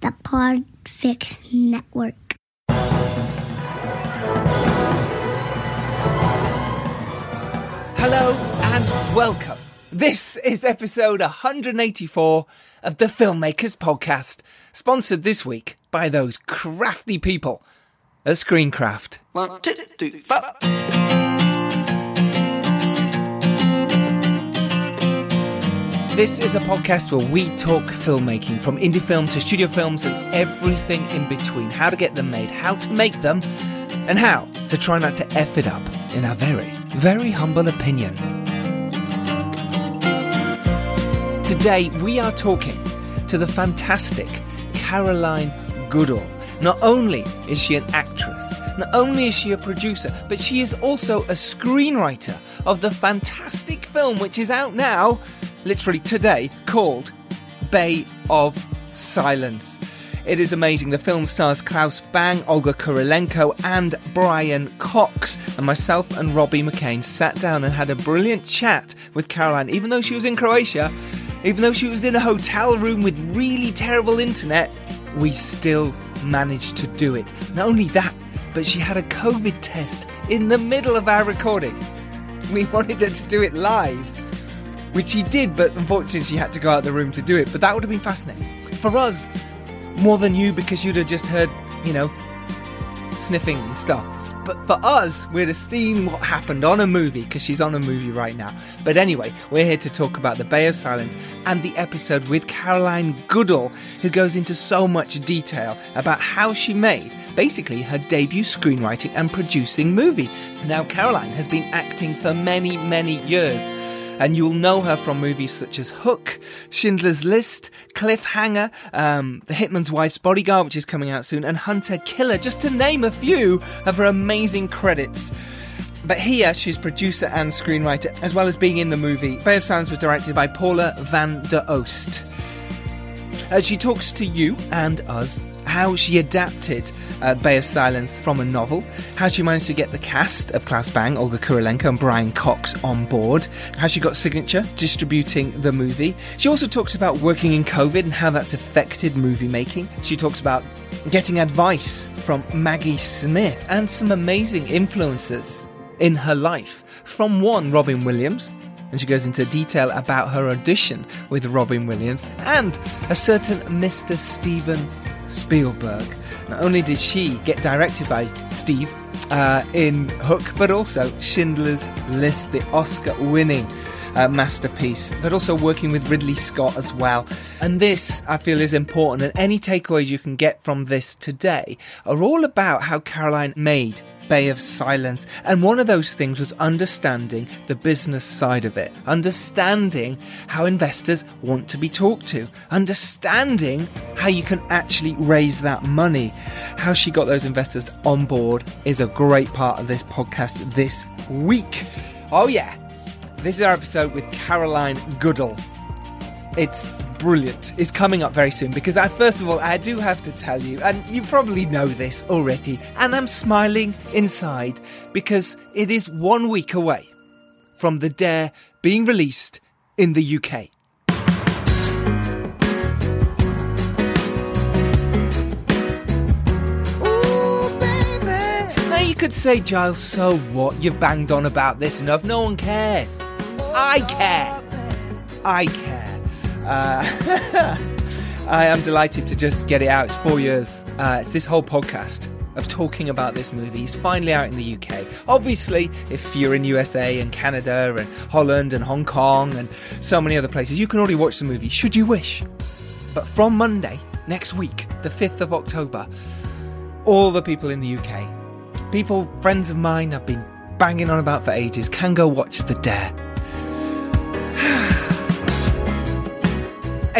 the Podfix Network. Hello and welcome. This is episode 184 of the Filmmakers Podcast, sponsored this week by those crafty people at Screencraft. One, two, three, four. This is a podcast where we talk filmmaking from indie film to studio films and everything in between. How to get them made, how to make them, and how to try not to F it up, in our very, very humble opinion. Today, we are talking to the fantastic Caroline Goodall. Not only is she an actress, not only is she a producer, but she is also a screenwriter of the fantastic film which is out now, literally today, called Bay of Silence. It is amazing. The film stars Claes Bang, Olga Kurylenko, and Brian Cox. And myself and Robbie McCain sat down and had a brilliant chat with Caroline, even though she was in Croatia, even though she was in a hotel room with really terrible internet, we still managed to do it. Not only that, but she had a COVID test in the middle of our recording. We wanted her to do it live, which she did, but unfortunately she had to go out the room to do it. But that would have been fascinating. For us, more than you because you'd have just heard, you know, sniffing and stuff. But for us, we'd have seen what happened on a movie because she's on a movie right now. But anyway, we're here to talk about The Bay of Silence and the episode with Caroline Goodall, who goes into so much detail about how she made basically her debut screenwriting and producing movie. Now, Caroline has been acting for many, many years and you'll know her from movies such as Hook, Schindler's List, Cliffhanger, um, The Hitman's Wife's Bodyguard, which is coming out soon, and Hunter Killer, just to name a few of her amazing credits. But here, she's producer and screenwriter, as well as being in the movie. Bay of Silence was directed by Paula van der Oest. Uh, she talks to you and us how she adapted uh, Bay of Silence from a novel, how she managed to get the cast of Claes Bang, Olga Kurylenko, and Brian Cox on board, how she got Signature distributing the movie. She also talks about working in COVID and how that's affected movie making. She talks about getting advice from Maggie Smith and some amazing influences in her life. From one, Robin Williams, and she goes into detail about her audition with Robin Williams and a certain Mr. Steven Spielberg. Not only did she get directed by Steve uh, in Hook, but also Schindler's List, the Oscar winning uh, masterpiece, but also working with Ridley Scott as well. And this, I feel, is important. And any takeaways you can get from this today are all about how Caroline made Bay of Silence. And one of those things was understanding the business side of it, understanding how investors want to be talked to, understanding how you can actually raise that money. How she got those investors on board is a great part of this podcast this week. Oh, yeah. This is our episode with Caroline Goodall. It's brilliant. It's coming up very soon because I, first of all, I do have to tell you, and you probably know this already, and I'm smiling inside because it is one week away from The Dare being released in the UK. Now you could say, Giles, so what? You've banged on about this enough. No one cares. I care. I care. Uh, I am delighted to just get it out. It's four years. Uh, it's this whole podcast of talking about this movie. It's finally out in the UK. Obviously, if you're in USA and Canada and Holland and Hong Kong and so many other places, you can already watch the movie should you wish. But from Monday, next week, the 5th of October, all the people in the UK, people, friends of mine, I've been banging on about for ages, can go watch The Dare.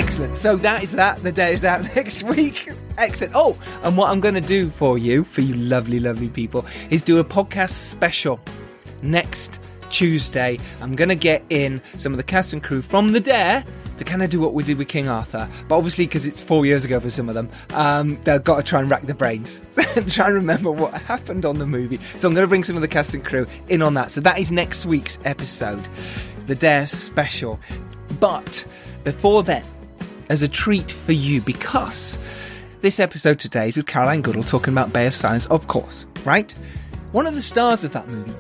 Excellent. So that is that. The day is out next week. Excellent. Oh, and what I'm going to do for you, for you lovely, lovely people, is do a podcast special next Tuesday. I'm going to get in some of the cast and crew from The Dare to kind of do what we did with King Arthur. But obviously, because it's four years ago for some of them, um, they've got to try and rack their brains and try and remember what happened on the movie. So I'm going to bring some of the cast and crew in on that. So that is next week's episode, The Dare special. But before then, as a treat for you, because this episode today is with Caroline Goodall talking about Bay of Silence, of course, right? One of the stars of that movie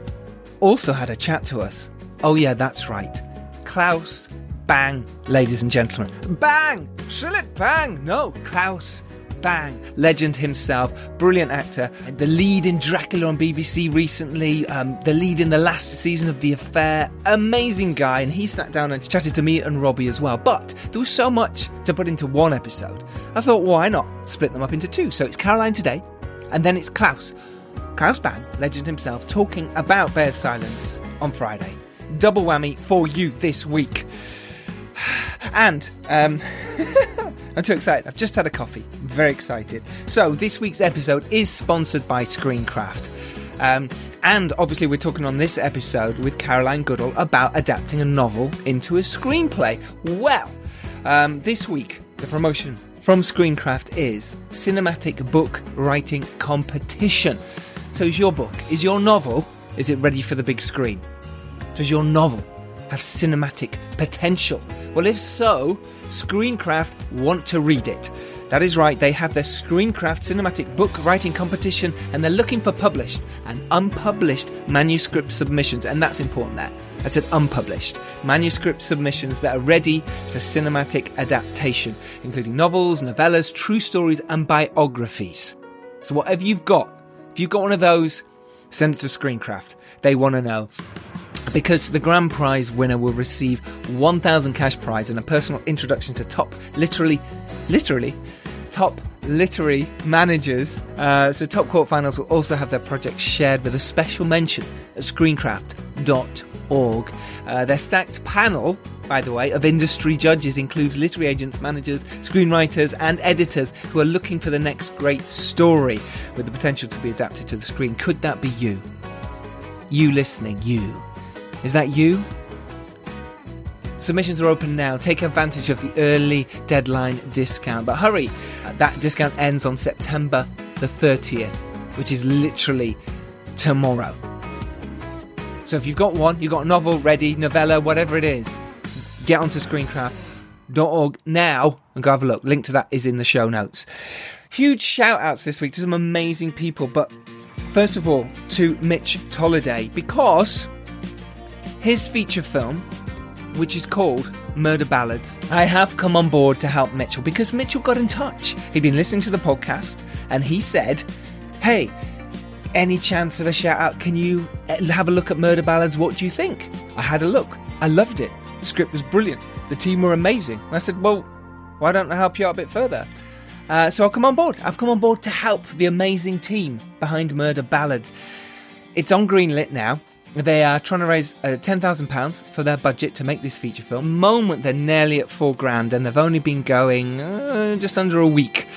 also had a chat to us. Oh, yeah, that's right. Claes Bang, ladies and gentlemen. Bang! Philip Bang! No, Claes Bang, legend himself, brilliant actor, the lead in Dracula on BBC recently, um, the lead in the last season of The Affair, amazing guy, and he sat down and chatted to me and Robbie as well. But there was so much to put into one episode. I thought, why not split them up into two? So it's Caroline today, and then it's Claes. Claes Bang, legend himself, talking about Bay of Silence on Friday. Double whammy for you this week. And um, I'm too excited. I've just had a coffee. I'm very excited. So, this week's episode is sponsored by Screencraft. Um, and obviously, we're talking on this episode with Caroline Goodall about adapting a novel into a screenplay. Well, um, this week, the promotion from Screencraft is Cinematic Book Writing Competition. So, is your book, is your novel, is it ready for the big screen? Does your novel have cinematic potential? Well, if so, Screencraft want to read it. That is right, they have their Screencraft cinematic book writing competition and they're looking for published and unpublished manuscript submissions, and that's important there. I said unpublished manuscript submissions that are ready for cinematic adaptation, including novels, novellas, true stories, and biographies. So, whatever you've got, if you've got one of those, send it to Screencraft. They want to know because the grand prize winner will receive 1000 cash prize and a personal introduction to top literally literally top literary managers uh, so top quarterfinals will also have their projects shared with a special mention at screencraft.org uh, their stacked panel by the way, of industry judges includes literary agents, managers, screenwriters, and editors who are looking for the next great story with the potential to be adapted to the screen. Could that be you? You listening, you. Is that you? Submissions are open now. Take advantage of the early deadline discount. But hurry, that discount ends on September the 30th, which is literally tomorrow. So if you've got one, you've got a novel ready, novella, whatever it is, get onto screencraft.org now and go have a look. Link to that is in the show notes. Huge shout outs this week to some amazing people, but first of all to Mitch Tolliday because his feature film, which is called Murder Ballads. I have come on board to help Mitchell because Mitchell got in touch. He'd been listening to the podcast and he said, Hey, any chance of a shout out? Can you eh, have a look at Murder Ballads? What do you think? I had a look. I loved it. The script was brilliant. The team were amazing. I said, Well, why don't I help you out a bit further? Uh, so I'll come on board. I've come on board to help the amazing team behind Murder Ballads. It's on Greenlit now. They are trying to raise uh, £10,000 for their budget to make this feature film. Moment, they're nearly at four grand and they've only been going uh, just under a week.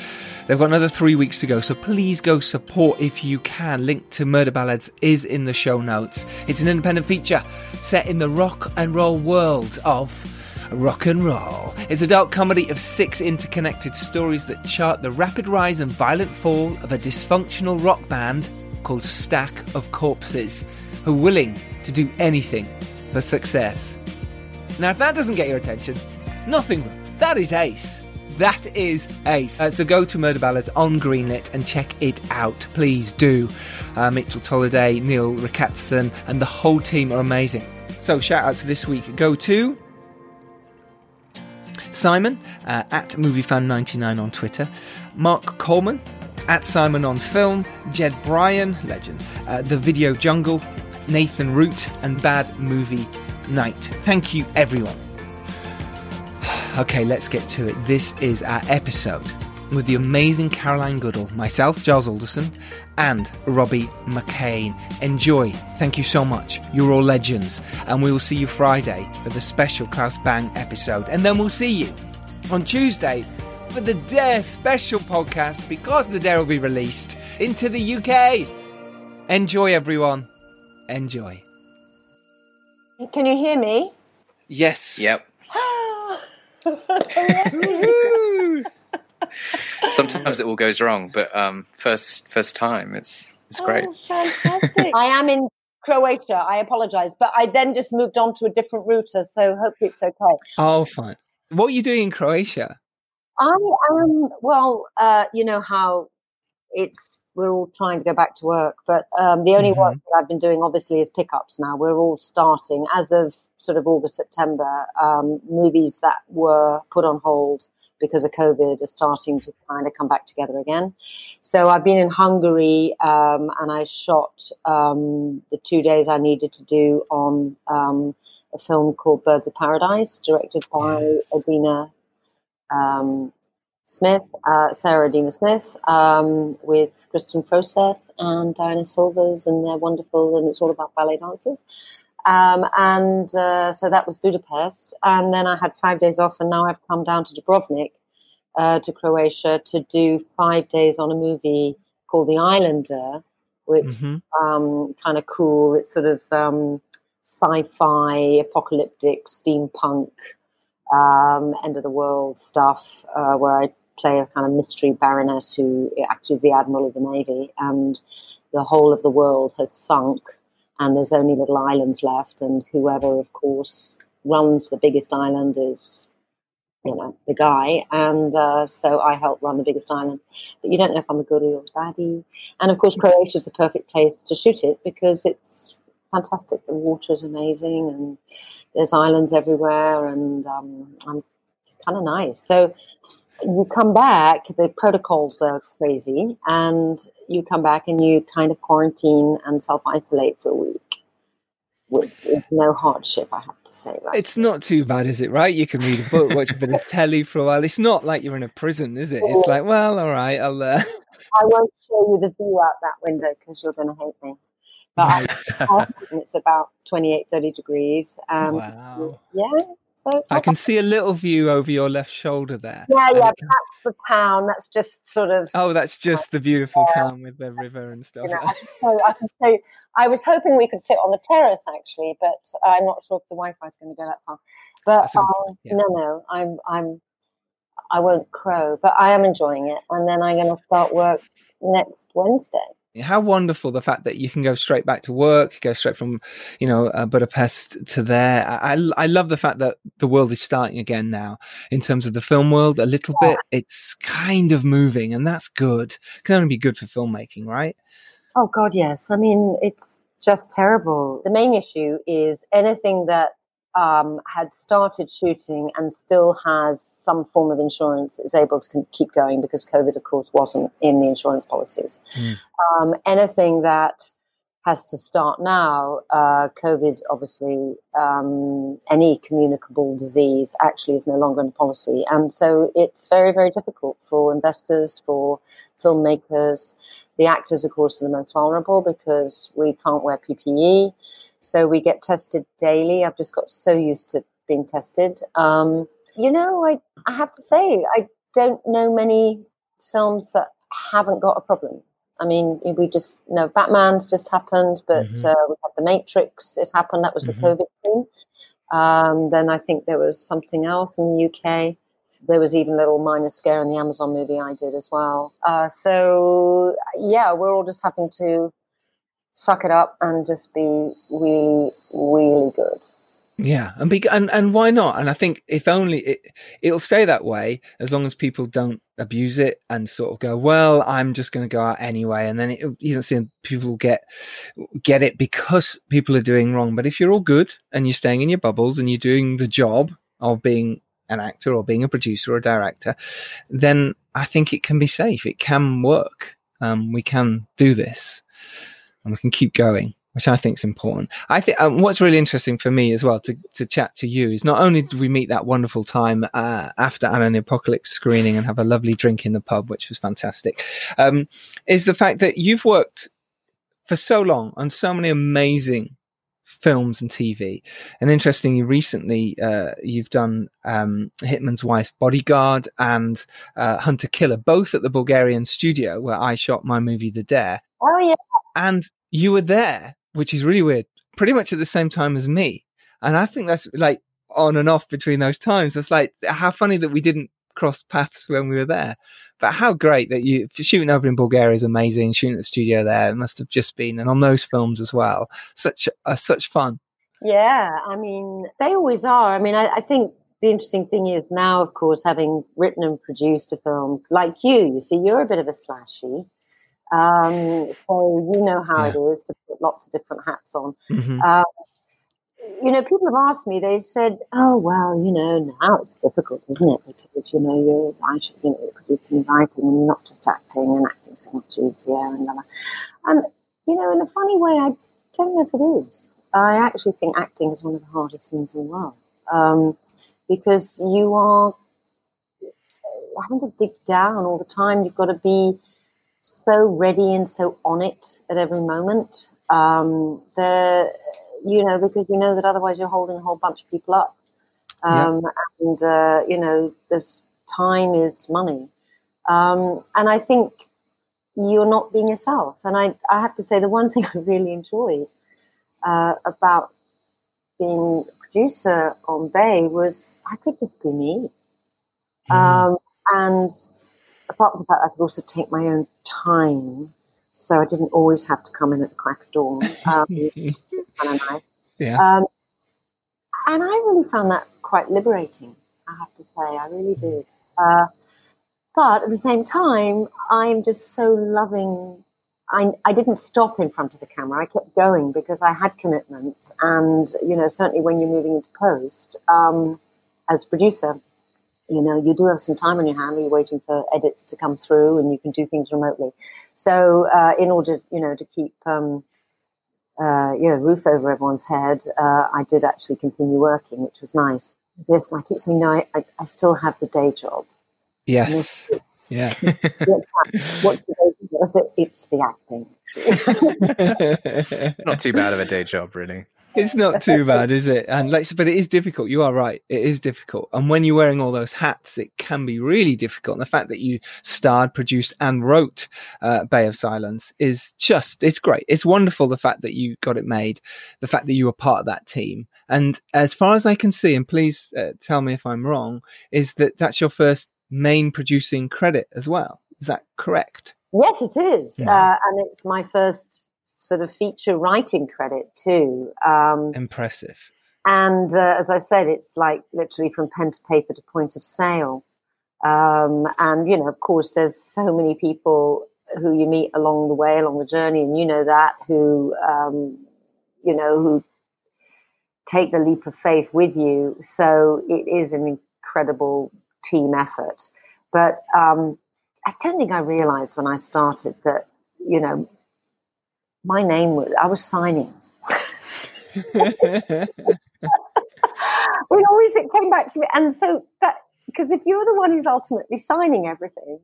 They've got another three weeks to go, so please go support if you can. Link to Murder Ballads is in the show notes. It's an independent feature set in the rock and roll world of rock and roll. It's a dark comedy of six interconnected stories that chart the rapid rise and violent fall of a dysfunctional rock band called Stack of Corpses who are willing to do anything for success. Now, if that doesn't get your attention, nothing will. That is ace. That is ace. Uh, so go to Murder Ballads on Greenlit and check it out. Please do. Uh, Mitchell Tolliday, Neil Rickatson, and the whole team are amazing. So shout outs this week go to Simon uh, at MovieFan99 on Twitter, Mark Coleman at Simon on Film, Jed Bryan, legend, uh, The Video Jungle, Nathan Root, and Bad Movie Night. Thank you, everyone. okay, let's get to it. This is our episode with the amazing Caroline Goodall, myself, Giles Alderson, and Robbie McCain. Enjoy. Thank you so much. You're all legends. And we will see you Friday for the special Claes Bang episode. And then we'll see you on Tuesday for the Dare special podcast because the Dare will be released into the UK. Enjoy, everyone. Enjoy. Can you hear me? Yes. Yep. Sometimes it all goes wrong, but um, first first time, it's it's great. Oh, fantastic. I am in Croatia. I apologise, but I then just moved on to a different router, so hopefully it's okay. Oh, fine. What are you doing in Croatia? I am well. Uh, you know how it's we're all trying to go back to work, but um, the only Mhm. work that I've been doing obviously is pickups. Now we're all starting as of sort of August September. Um, movies that were put on hold because of COVID are starting to kind of come back together again. So I've been in Hungary um, and I shot um, the two days I needed to do on um, a film called Birds of Paradise, directed by. Adina um, Smith, uh, Sarah Adina Smith, um, with Kristine Froseth and Diana Silvers, and they're wonderful, and it's all about ballet dancers. Um, and uh, so that was Budapest, and then I had five days off, and now I've come down to Dubrovnik, uh, to Croatia, to do five days on a movie called The Islander, which hmm um, kind of cool. It's sort of um, sci-fi, apocalyptic, steampunk, um, end of the world stuff, uh, where I play a kind of mystery baroness who actually is the admiral of the navy, and the whole of the world has sunk, and there's only little islands left, and whoever, of course, runs the biggest island is. You know the guy, and uh, so I help run the biggest island. But you don't know if I'm a goodie or a baddie. And of course, Croatia is the perfect place to shoot it because it's fantastic. The water is amazing, and there's islands everywhere, and um, it's kind of nice. So you come back, the protocols are crazy, and you come back and you kind of quarantine and self isolate for a week. With, with no hardship, I have to say. That. It's not too bad, is it? Right? You can read a book, watch a bit of telly for a while. It's not like you're in a prison, is it? It's like, well, all right, I'll. Uh... I won't show you the view out that window because you're going to hate me. But it's about 28, 30 degrees. Um, wow. Yeah, so I can see a little view over your left shoulder there. Yeah, yeah, can- that's the town. That's just sort of. Oh, that's just the beautiful town with the river and stuff. You know, I can tell I. I was hoping we could sit on the terrace actually, but I'm not sure if the Wi-Fi is going to go that far. But um, yeah. no, no, I'm, I'm, I won't crow, but I am enjoying it, and then I'm going to start work next Wednesday. How wonderful the fact that you can go straight back to work, go straight from, you know, uh, Budapest to there. I, I I love the fact that the world is starting again now in terms of the film world a little bit. It's kind of moving and that's good. It Can only be good for filmmaking, right? Oh God, yes. I mean, it's just terrible. The main issue is anything that um, had started shooting and still has some form of insurance is able to keep going because COVID, of course, wasn't in the insurance policies. Mm. Um, anything that has to start now, uh, COVID, obviously, um, any communicable disease actually is no longer in the policy. And so it's very, very difficult for investors, for filmmakers. The actors, of course, are the most vulnerable because we can't wear PPE. So we get tested daily. I've just got so used to being tested. Um, you know, I, I have to say, I don't know many films that haven't got a problem. I mean, we just you know Batman's just happened, but Mhm. uh, we had The Matrix. It happened. That was the Mhm. COVID thing. Um, then I think there was something else in the UK. There was even a little minor scare in the Amazon movie I did as well. Uh, so yeah, we're all just having to suck it up and just be really, really good. Yeah, and be and and why not? And I think if only it it'll stay that way as long as people don't abuse it and sort of go, well, I'm just going to go out anyway, and then it, you know, see people get get it because people are doing wrong. But if you're all good and you're staying in your bubbles and you're doing the job of being an actor or being a producer or a director, then I think it can be safe. It can work. Um, we can do this, and we can keep going which I think is important. I think um, what's really interesting for me as well to, to chat to you is not only did we meet that wonderful time uh, after Anna and the Apocalypse screening and have a lovely drink in the pub, which was fantastic, um, is the fact that you've worked for so long on so many amazing films and TV. And interestingly, recently uh, you've done um, Hitman's Wife Bodyguard and uh, Hunter Killer, both at the Bulgarian studio where I shot my movie The Dare. Oh yeah, And you were there which is really weird, pretty much at the same time as me. And I think that's like on and off between those times. It's like how funny that we didn't cross paths when we were there. But how great that you shooting over in Bulgaria is amazing. Shooting at the studio there must have just been, and on those films as well, such uh, such fun. yeah. I mean, they always are. I mean, I, I think the interesting thing is now, of course, having written and produced a film like you, you see, you're a bit of a slashy. Um, so you know how Yeah. it is to put lots of different hats on. Mhm. Um, you know, people have asked me. They said, "Oh, well, you know, now it's difficult, isn't it? Because you know you're writing, you know, you're producing, writing, and not just acting, and acting so much easier." And blah, blah. and you know, in a funny way, I don't know if it is. I actually think acting is one of the hardest things in the world um, because you are having to dig down all the time. You've got to be so ready and so on it at every moment. Um, the you know because you know that otherwise you're holding a whole bunch of people up. Um, And uh, you know, this time is money. Um, and I think you're not being yourself. And I, I have to say, the one thing I really enjoyed uh, about being a producer on Bay was I could just be me. Um, and apart from the fact I could also take my own time, so I didn't always have to come in at the crack of dawn. Um, of nice. yeah. Um, and I really found that quite liberating, I have to say. I really did. Uh, but at the same time, I'm just so loving. I, I didn't stop in front of the camera. I kept going because I had commitments. And, you know, certainly when you're moving into post, um, as producer, you know, you do have some time on your hand. You're waiting for edits to come through, and you can do things remotely. So, uh, in order, you know, to keep um, uh, you know, roof over everyone's head, uh, I did actually continue working, which was nice. Yes, I keep saying, no, I, I, I still have the day job. Yes. Yeah. What's the day job? It's the acting. It's not too bad of a day job, really. It's not too bad, is it? And like, but it is difficult. You are right. It is difficult. And when you're wearing all those hats, it can be really difficult. And the fact that you starred, produced, and wrote uh, Bay of Silence is just, it's great. It's wonderful. The fact that you got it made, the fact that you were part of that team. And as far as I can see, and please uh, tell me if I'm wrong, is that that's your first main producing credit as well. Is that correct? yes, it is. Yeah. Uh, and it's my first sort of feature writing credit, too. Um, Impressive. And uh, as I said, it's like literally from pen to paper to point of sale. Um, and, you know, of course, there's so many people who you meet along the way, along the journey, and you know that, who, um, you know, who take the leap of faith with you. So it is an incredible team effort. But um, I don't think I realized when I started that, you know, my name was, I was signing. it always it came back to me and so that because if you're the one who's ultimately signing everything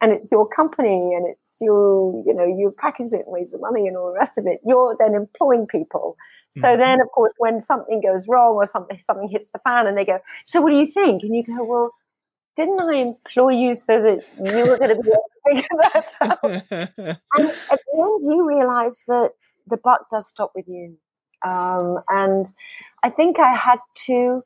and it's your company and it's your you know you package it and raise the money and all the rest of it you're then employing people so Mhm. then of course when something goes wrong or something something hits the fan and they go so what do you think and you go well didn't i employ you so that you were going to be able to figure that out and at the end you realize that the buck does stop with you um, and i think i had to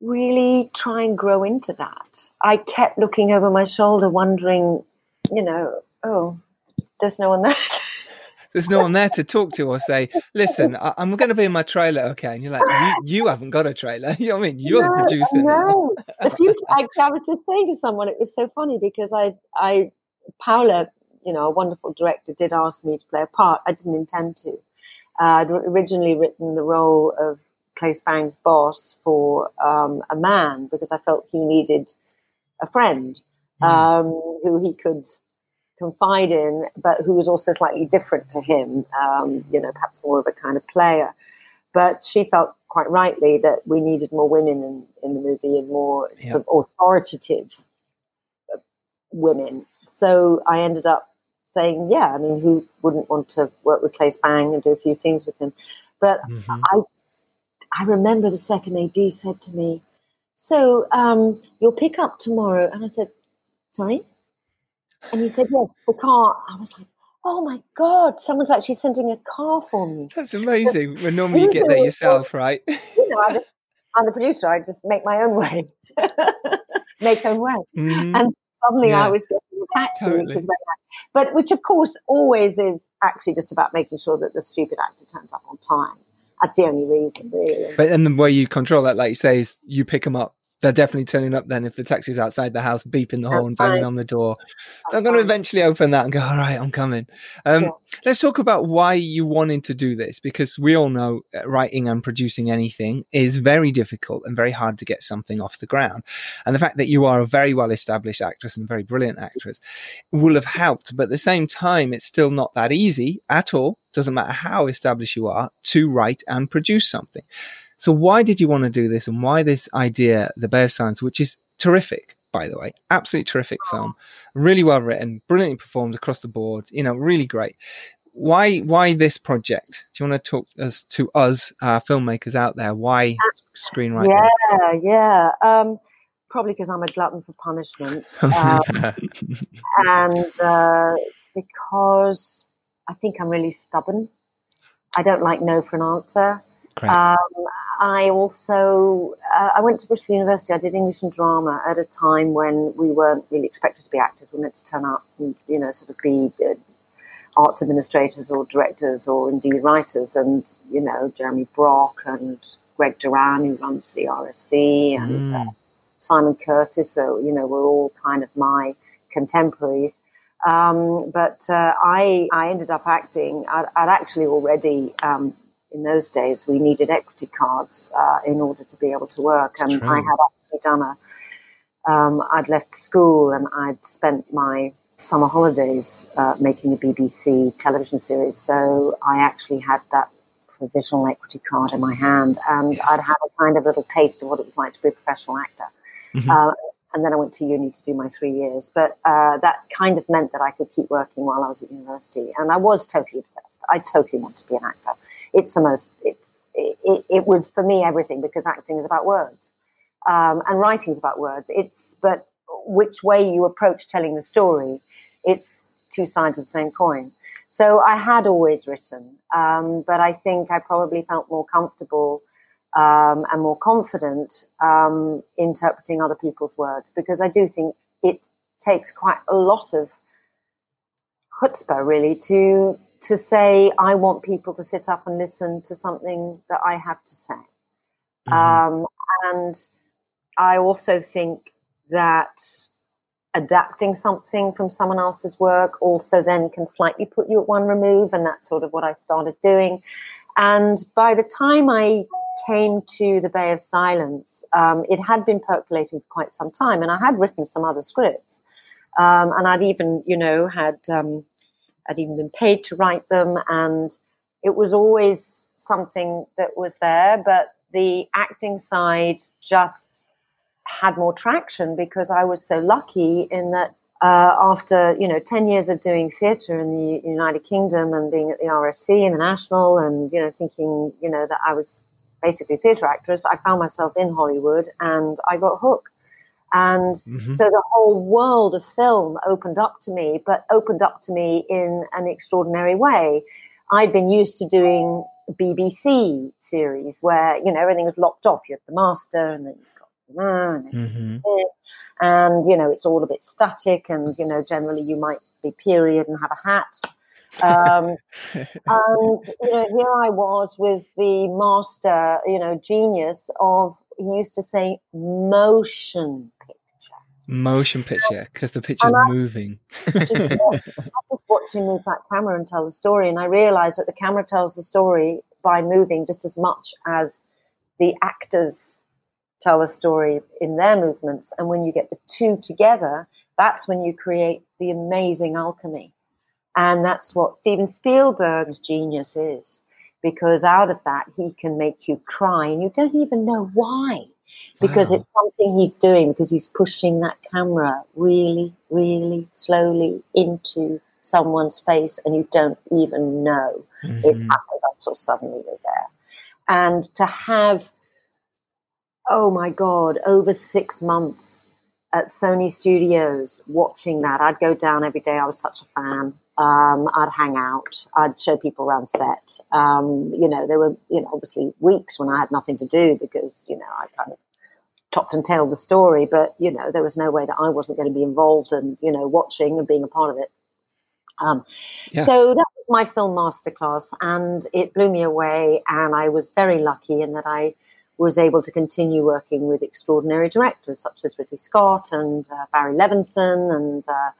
really try and grow into that i kept looking over my shoulder wondering you know oh there's no one there There's no one there to talk to or say, "Listen, I- I'm going to be in my trailer." Okay, and you're like, "You, you haven't got a trailer." You know what I mean? You're the No, producer now. No, a few. I, was just saying to someone, it was so funny because I, I, Paula, you know, a wonderful director, did ask me to play a part. I didn't intend to. Uh, I'd originally written the role of Claes Bang's boss for um, a man because I felt he needed a friend um, who he could confide in, but who was also slightly different to him. Um, you know, perhaps more of a kind of player. But she felt quite rightly that we needed more women in, in the movie and more Yeah. sort of authoritative uh, women. So I ended up saying, yeah, I mean, who wouldn't want to work with Claes Bang and do a few scenes with him? But Mhm. I, I remember the second AD said to me, "So um, you'll pick up tomorrow?" And I said, "Sorry." And he said, "Yes, the car." I was like, "Oh my god, someone's actually sending a car for me." That's amazing. When normally you get there yourself, right? You know, I I'm the producer. I just make my own way, make my own way. Mhm. And suddenly Yeah. I was getting a taxi, Totally. which is very. But which, of course, always is actually just about making sure that the stupid actor turns up on time. That's the only reason, really. But and the way you control that, like you say, is you pick them up. They're definitely turning up then if the taxi's outside the house, beeping the horn, banging on the door. I'm going to eventually open that and go, all right, I'm coming. Um, yeah. Let's talk about why you wanted to do this because we all know uh, writing and producing anything is very difficult and very hard to get something off the ground. And the fact that you are a very well established actress and very brilliant actress will have helped. But at the same time, it's still not that easy at all. Doesn't matter how established you are to write and produce something. So why did you want to do this and why this idea, The Bay of Silence, which is terrific, by the way, absolutely terrific film, really well written, brilliantly performed across the board, you know, really great. Why, why this project? Do you want to talk to us, to us uh, filmmakers out there? Why screenwriting? Yeah, yeah. Um, probably because I'm a glutton for punishment. Um, and uh, because I think I'm really stubborn. I don't like no for an answer. Um, I also uh, I went to Bristol University. I did English and drama at a time when we weren't really expected to be actors. We meant to turn up and you know sort of be uh, arts administrators or directors or indeed writers. And you know Jeremy Brock and Greg Doran who runs the RSC and mm. uh, Simon Curtis. So you know we're all kind of my contemporaries. Um, but uh, I I ended up acting. I'd, I'd actually already um, in those days we needed equity cards uh, in order to be able to work. And I had actually done a. Um, I'd left school and I'd spent my summer holidays uh, making a BBC television series. So I actually had that provisional equity card in my hand, and yes. I'd had a kind of little taste of what it was like to be a professional actor. Mm-hmm. Uh, and then I went to uni to do my three years. But uh, that kind of meant that I could keep working while I was at university, and I was totally obsessed. I totally wanted to be an actor it's the most, it's, it, it, was for me everything because acting is about words. Um, and writing is about words. It's, but which way you approach telling the story, it's two sides of the same coin. So I had always written, um, but I think I probably felt more comfortable um, and more confident um, interpreting other people's words because I do think it takes quite a lot of chutzpah really to to say I want people to sit up and listen to something that I have to say. Mm-hmm. Um, and I also think that adapting something from someone else's work also then can slightly put you at one remove, and that's sort of what I started doing. And by the time I came to the Bay of Silence, um, it had been percolating for quite some time, and I had written some other scripts, um, and I'd even, you know, had um, I'd even been paid to write them, and it was always something that was there. But the acting side just had more traction because I was so lucky in that uh, after you know ten years of doing theatre in the United Kingdom and being at the RSC and the National, and you know thinking you know that I was basically theatre actress, I found myself in Hollywood and I got hooked. And mm-hmm. so the whole world of film opened up to me, but opened up to me in an extraordinary way. I'd been used to doing BBC series where, you know, everything was locked off. You have the master and then you've got the man mm-hmm. and, you know, it's all a bit static and, you know, generally you might be period and have a hat. um, and you know, here I was with the master, you know, genius of he used to say motion Motion picture because the picture's I, moving. just, I just watch him move that camera and tell the story, and I realised that the camera tells the story by moving just as much as the actors tell the story in their movements. And when you get the two together, that's when you create the amazing alchemy. And that's what Steven Spielberg's genius is, because out of that, he can make you cry and you don't even know why because wow. it's something he's doing because he's pushing that camera really, really slowly into someone's face and you don't even know mm-hmm. it's happened until suddenly you're there. And to have, oh my God, over six months at Sony Studios watching that, I'd go down every day. I was such a fan. Um, I'd hang out. I'd show people around set. Um, you know, there were, you know, obviously weeks when I had nothing to do because, you know, I kind of topped and tailed the story, but you know, there was no way that I wasn't going to be involved and, you know, watching and being a part of it. Um, Yeah. So that was my film masterclass, and it blew me away. And I was very lucky in that I was able to continue working with extraordinary directors such as Ridley Scott and uh, Barry Levinson and uh,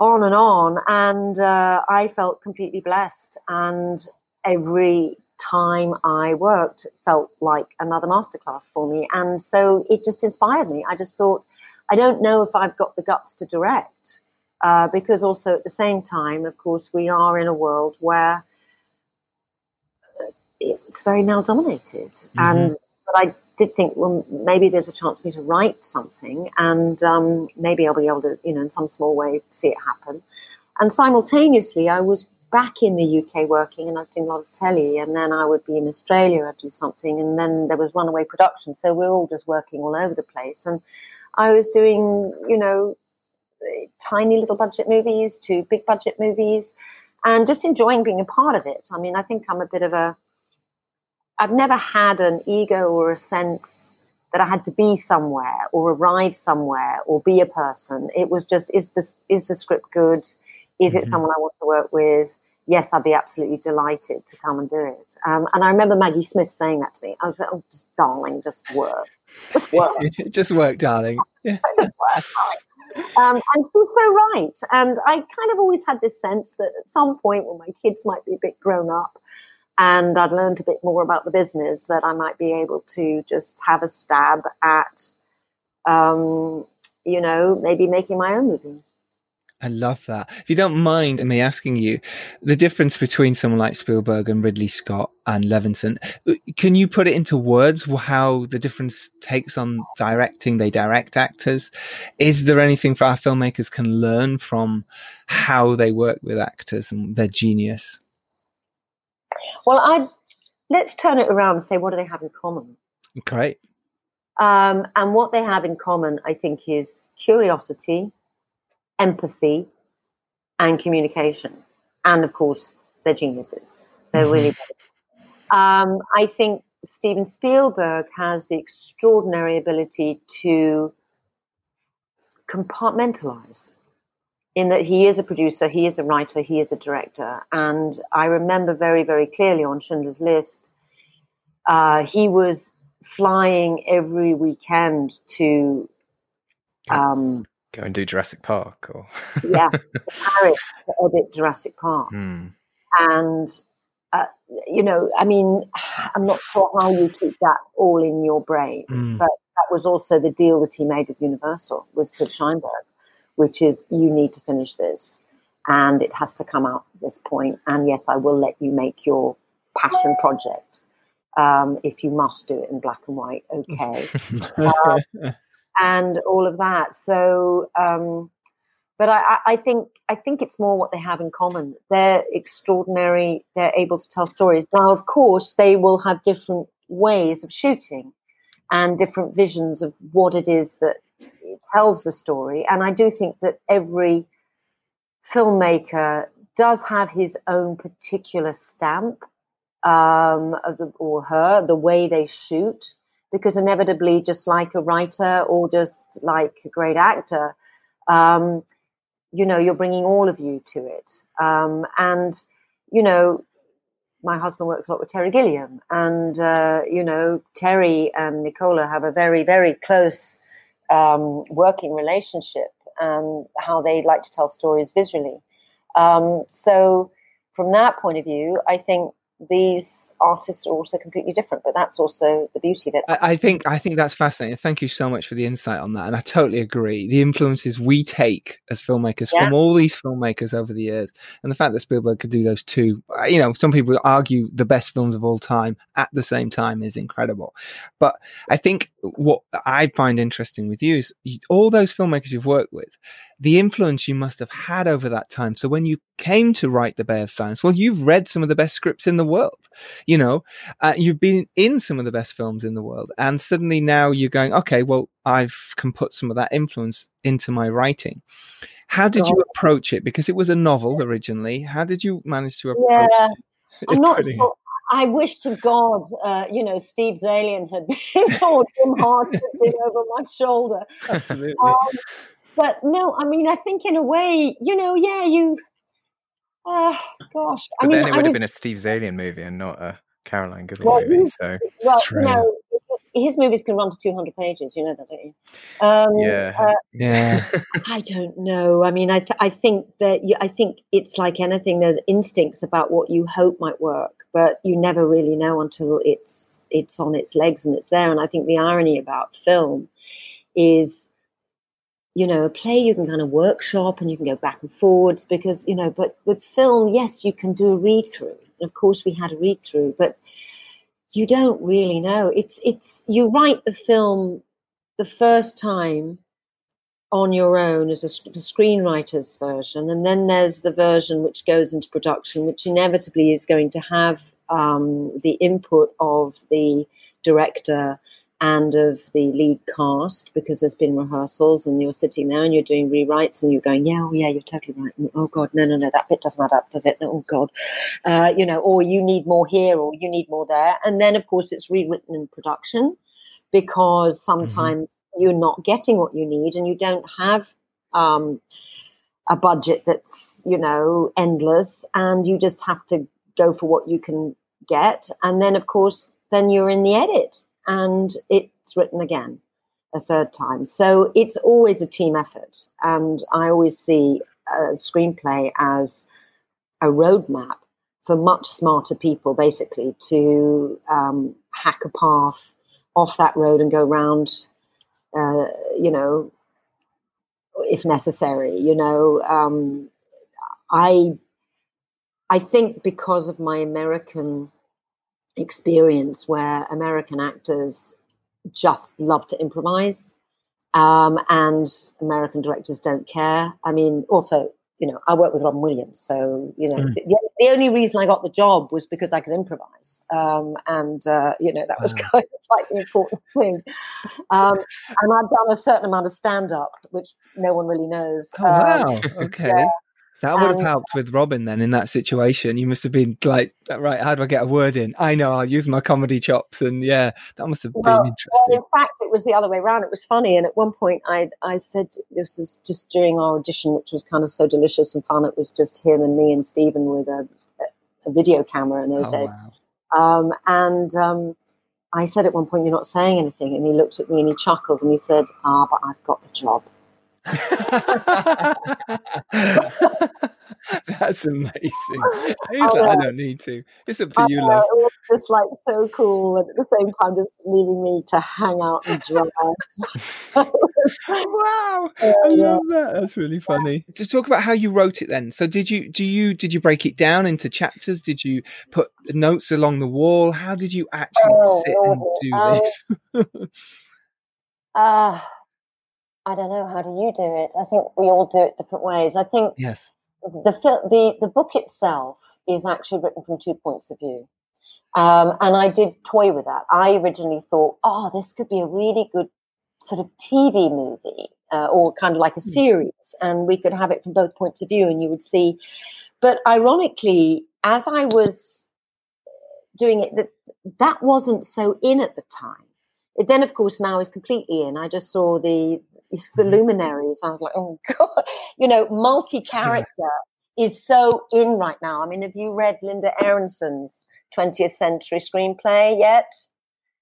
on and on. And uh, I felt completely blessed. And every time I worked felt like another masterclass for me. And so it just inspired me. I just thought, I don't know if I've got the guts to direct. Uh, because also at the same time, of course, we are in a world where uh, it's very male dominated. And but I did think, well, maybe there's a chance for me to write something, and um, maybe I'll be able to, you know, in some small way, see it happen. And simultaneously, I was back in the UK working, and I was doing a lot of telly, and then I would be in Australia, I'd do something, and then there was runaway production, so we we're all just working all over the place, and I was doing, you know, tiny little budget movies to big budget movies and just enjoying being a part of it. I mean, I think I'm a bit of a, I've never had an ego or a sense that I had to be somewhere or arrive somewhere or be a person. It was just, is this, is the script good? Is it someone I want to work with? Yes, I'd be absolutely delighted to come and do it. Um, and I remember Maggie Smith saying that to me. I was like, oh, just darling, just work. Just work. just worked, darling. Yeah. Um, and she's so right. And I kind of always had this sense that at some point when my kids might be a bit grown up and I'd learned a bit more about the business, that I might be able to just have a stab at, um, you know, maybe making my own movie. I love that. If you don't mind me asking you, the difference between someone like Spielberg and Ridley Scott and Levinson, uh, can you put it into words how the difference takes on directing? They direct actors. Is there anything for our filmmakers can learn from how they work with actors and their genius? Well, I let's turn it around and say what do they have in common? Great. Um, and what they have in common, I think, is curiosity, empathy, and communication. And of course, they're geniuses. They're really good. Um, I think Steven Spielberg has the extraordinary ability to compartmentalize in that he is a producer, he is a writer, he is a director. And I remember very, very clearly on Schindler's List, uh, he was flying every weekend to um, Go and do Jurassic Park or yeah, to Paris to edit Jurassic Park. Hmm. And, uh, you know, I mean, I'm not sure how you keep that all in your brain, Mm. but that was also the deal that he made with Universal, with Sid Sheinberg, which is you need to finish this and it has to come out at this point. And yes, I will let you make your passion project. Um, if you must do it in black and white, okay and all of that. So, um, but I- I think I think it's more what they have in common. They're extraordinary. They're able to tell stories. Now, of course, they will have different ways of shooting and different visions of what it is that tells the story. And I do think that every filmmaker does have his own particular stamp um, of the, or her, the way they shoot because inevitably, just like a writer or just like a great actor, um, you know, you're bringing all of you to it. Um, and, you know, my husband works a lot with Terry Gilliam, and, uh, you know, Terry and Nicola have a very, very close um, working relationship and how they like to tell stories visually. Um, so, from that point of view, I think these artists are also completely different, but that's also the beauty of it. I, I think I think that's fascinating. Thank you so much for the insight on that, and I totally agree. The influences we take as filmmakers Yeah. from all these filmmakers over the years, and the fact that Spielberg could do those two, uh, you know, some people argue the best films of all time at the same time is incredible. But I think what I find interesting with you is all those filmmakers you've worked with, the influence you must have had over that time. So when you came to write The Bay of Silence, well, you've read some of the best scripts in the world. You know, uh, you've been in some of the best films in the world, and suddenly now you're going, okay, well, I can put some of that influence into my writing. How did you approach it? Because it was a novel originally. How did you manage to approach Yeah, it? I'm not sure. I wish to God, uh, you know, Steve Zaillian had been or Jim Hart had been over my shoulder. Absolutely. Um, but no, I mean, I think in a way, you know, yeah, you Uh, gosh, I mean, then it I would have was- been a Steve Zaillian movie and not a Caroline Goodall Well, movie. he's- So well, True. you know, his movies can run to 200 pages. You know that, don't you? Um, yeah, uh, Yeah. I don't know. I mean, I th- I think that you, I think it's like anything. There's instincts about what you hope might work, but you never really know until it's it's on its legs and it's there. And I think the irony about film is, you know, a play you can kind of workshop and you can go back and forwards because you know. But with film, yes, you can do a read through. Of course, we had a read through, but you don't really know. It's it's you write the film the first time on your own as a screenwriter's version, and then there's the version which goes into production, which inevitably is going to have um, the input of the director and of the lead cast because there's been rehearsals and you're sitting there and you're doing rewrites and you're going, yeah, oh yeah, you're totally right. And, Oh God, no, no, no, that bit doesn't add up, does it? No, oh God, uh, you know, or you need more here or you need more there, and then of course it's rewritten in production because sometimes you're not getting what you need and you don't have um, a budget that's you know endless and you just have to go for what you can get. And then of course then you're in the edit and it's written again a third time so it's always a team effort and i always see a screenplay as a roadmap for much smarter people basically to um, hack a path off that road and go round uh, you know, if necessary. You know, um, I I think because of my American experience, where American actors just love to improvise, um, and American directors don't care. I mean, also. You know, I work with Robin Williams, so you know Mm. the, the only reason I got the job was because I could improvise, um, and uh, you know that was Wow. kind of like the important thing. Um, and I've done a certain amount of stand up, which no one really knows. Oh Um, wow. Okay. That would have and- helped with Robin then in that situation. You must have been like, right, how do I get a word in? I know, I'll use my comedy chops. And yeah, that must have been Well, Well, interesting. in fact, it was the other way around. It was funny. And at one point, I I said this was just during our audition, which was kind of so delicious and fun. It was just him and me and Stephen with a, a, a video camera in those Oh, days. wow. Um, and um, I said at one point, "You're not saying anything," and he looked at me and he chuckled and he said, "Ah, but I've got the job." That's amazing. He's Oh, like, I don't need to. It's up to I you, know, love. it was just like so cool, and at the same time, just leaving me to hang out and dry. Wow, Yeah, I yeah. love that. That's really funny. To talk about how you wrote it, then. So, did you do you did you break it down into chapters? Did you put notes along the wall? How did you actually Oh, sit and do Um, this? Uh, I don't know. How do you do it? I think we all do it different ways. I think yes. the the the book itself is actually written from two points of view, um, and I did toy with that. I originally thought, oh, this could be a really good sort of TV movie uh, or kind of like a series, and we could have it from both points of view, and you would see. But ironically, as I was doing it, that that wasn't so in at the time. It then, of course, now is completely in. I just saw the the Mhm. luminaries. I was like, oh god, you know, multi character is so in right now. I mean, have you read Linda Aronson's 20th Century Screenplay yet?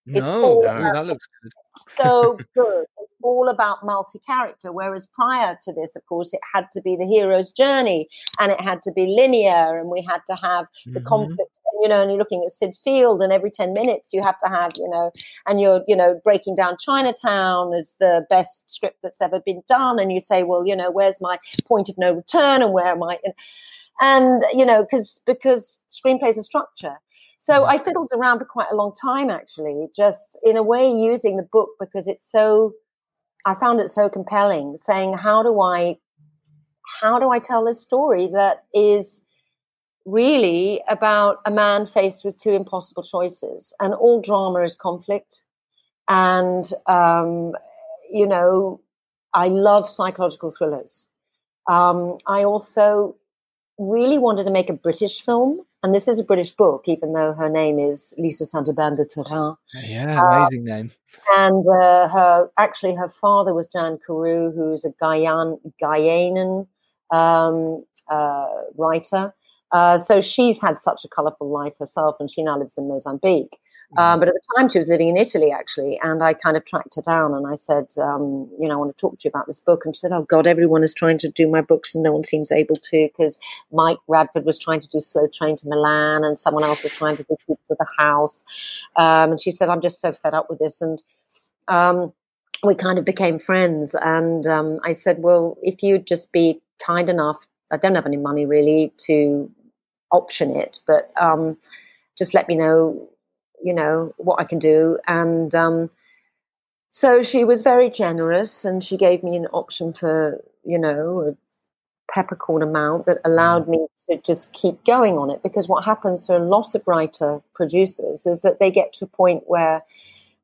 It's No, all no, about- that looks good. so good. It's all about multi character. Whereas prior to this, of course, it had to be the hero's journey and it had to be linear and we had to have the Mhm. conflict. You know, and you're looking at Syd Field, and every 10 minutes you have to have, you know, and you're, you know, breaking down Chinatown as the best script that's ever been done. And you say, well, you know, where's my point of no return and where am I? And, you know, because because screenplays are structure. So Mhm. I fiddled around for quite a long time, actually, just in a way using the book because it's so, I found it so compelling, saying, how do I, how do I tell this story that is really about a man faced with two impossible choices, and all drama is conflict, and um, you know, I love psychological thrillers. Um, I also really wanted to make a British film, and this is a British book, even though her name is Lisa St Aubin de Terán. Yeah, amazing name. And uh, her actually her father was Jan Carew, who's a Guyan, Guyanan um, uh, writer. Uh, so she's had such a colourful life herself, and she now lives in Mozambique. Um, but at the time, she was living in Italy, actually, and I kind of tracked her down and I said, um, you know, I want to talk to you about this book. And she said, oh, God, everyone is trying to do my books and no one seems able to because Mike Radford was trying to do Slow Train to Milan and someone else was trying to do Keepers of the House. Um, and she said, I'm just so fed up with this. And um, we kind of became friends. And um, I said, well, if you'd just be kind enough, I don't have any money really to option it, but um, just let me know you know what I can do. And um, so she was very generous, and she gave me an option for you know a peppercorn amount that allowed me to just keep going on it. Because what happens to a lot of writer producers is that they get to a point where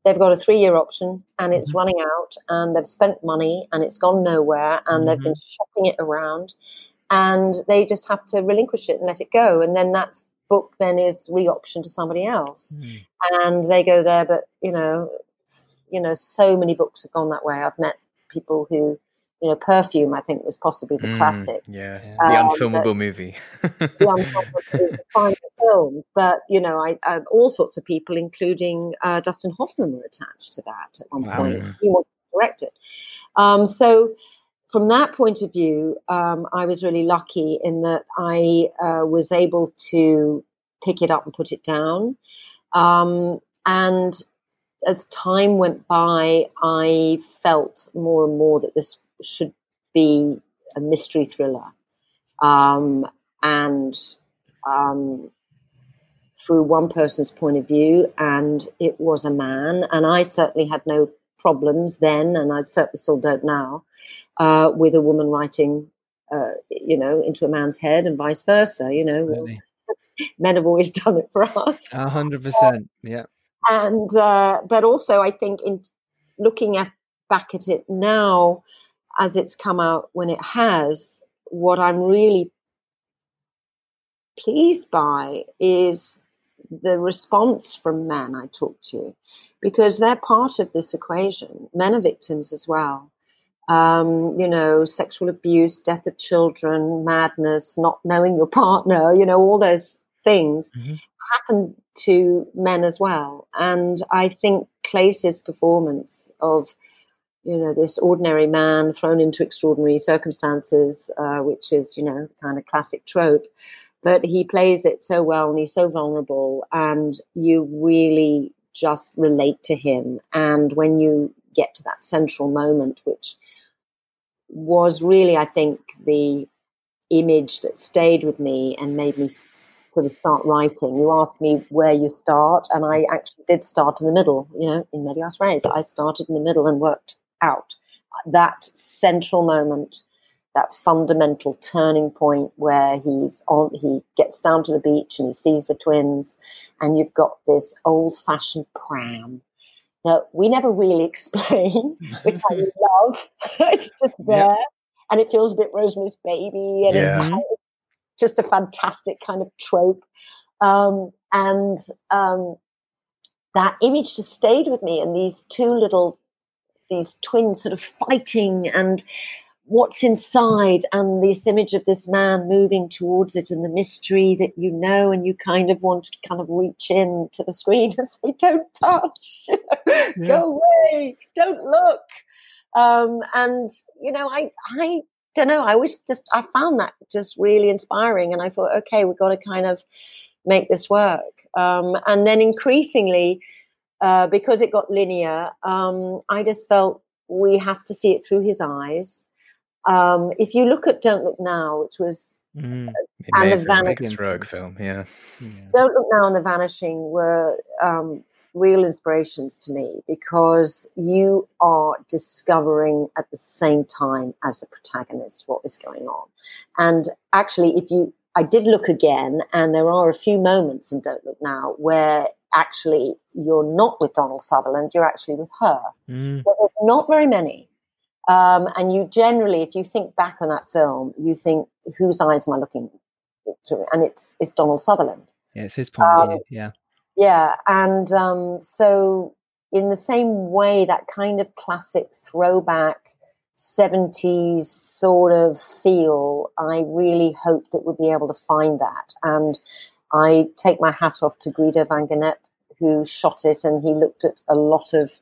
they've got a three year option and it's Mm-hmm. running out and they've spent money and it's gone nowhere and they've been shopping it around and they just have to relinquish it and let it go and then that book then is re-optioned to somebody else Mm. and they go there but you know you know so many books have gone that way i've met people who you know perfume i think was possibly the Mm, classic Yeah, Yeah. the Um, unfilmable movie. the unfortunate final film. But you know, I, I all sorts of people, including uh, Dustin Hoffman, were attached to that at one Wow. point. He wanted to direct it. Um, so, from that point of view, um, I was really lucky in that I uh, was able to pick it up and put it down. Um, and as time went by, I felt more and more that this should be a mystery thriller. Um, and um, through one person's point of view, and it was a man. And I certainly had no problems then, and I certainly still don't now, uh, with a woman writing, uh, you know, into a man's head and vice versa. You know, Absolutely. men have always done it for us A hundred percent. Yeah. and uh, but also I think in looking at back at it now as it's come out when it has, what I'm really pleased by is the response from men I talk to, because they're part of this equation. Men are victims as well. Um, you know, sexual abuse, death of children, madness, not knowing your partner, you know, all those things Mhm. happen to men as well. And I think Claes's performance of, you know, this ordinary man thrown into extraordinary circumstances, uh, which is, you know, kind of classic trope, but he plays it so well and he's so vulnerable and you really just relate to him. And when you get to that central moment, which was really, I think, the image that stayed with me and made me sort of start writing. You asked me where you start, and I actually did start in the middle, you know, in medias res. I started in the middle and worked out that central moment, that fundamental turning point where he's on, he gets down to the beach and he sees the twins, and you've got this old fashioned pram that we never really explain, which I love. it's just there. Yeah. And it feels a bit Rosemary's Baby, and Yeah. it's just a fantastic kind of trope. Um, and um, that image just stayed with me, and these two little, these twins sort of fighting, and what's inside, and this image of this man moving towards it, and the mystery that you know, and you kind of want to kind of reach in to the screen and say, "Don't touch, go away, don't look." Um, and you know, I, I don't know. I always just I found that just really inspiring, and I thought, okay, we've got to kind of make this work. Um, and then increasingly, uh, because it got linear, um, I just felt we have to see it through his eyes. Um, if you look at Don't Look Now, which was Mm. The And the amazing Vanity Max Roeg Fair. film, yeah. Yeah. Don't Look Now and The Vanishing were um, real inspirations to me because you are discovering at the same time as the protagonist what is going on. And actually, if you, I did look again, and there are a few moments in Don't Look Now where actually you're not with Donald Sutherland, you're actually with her. Mm. But there's not very many. Um, and you generally, if you think back on that film, you think, whose eyes am I looking through? And it's it's Donald Sutherland. Yeah, it's his point of Um, view. Yeah. Yeah, and um, so in the same way, that kind of classic throwback 70s sort of feel. I really hope that we'll be able to find that. And I take my hat off to Guido van Gennep, who shot it, and he looked at a lot of,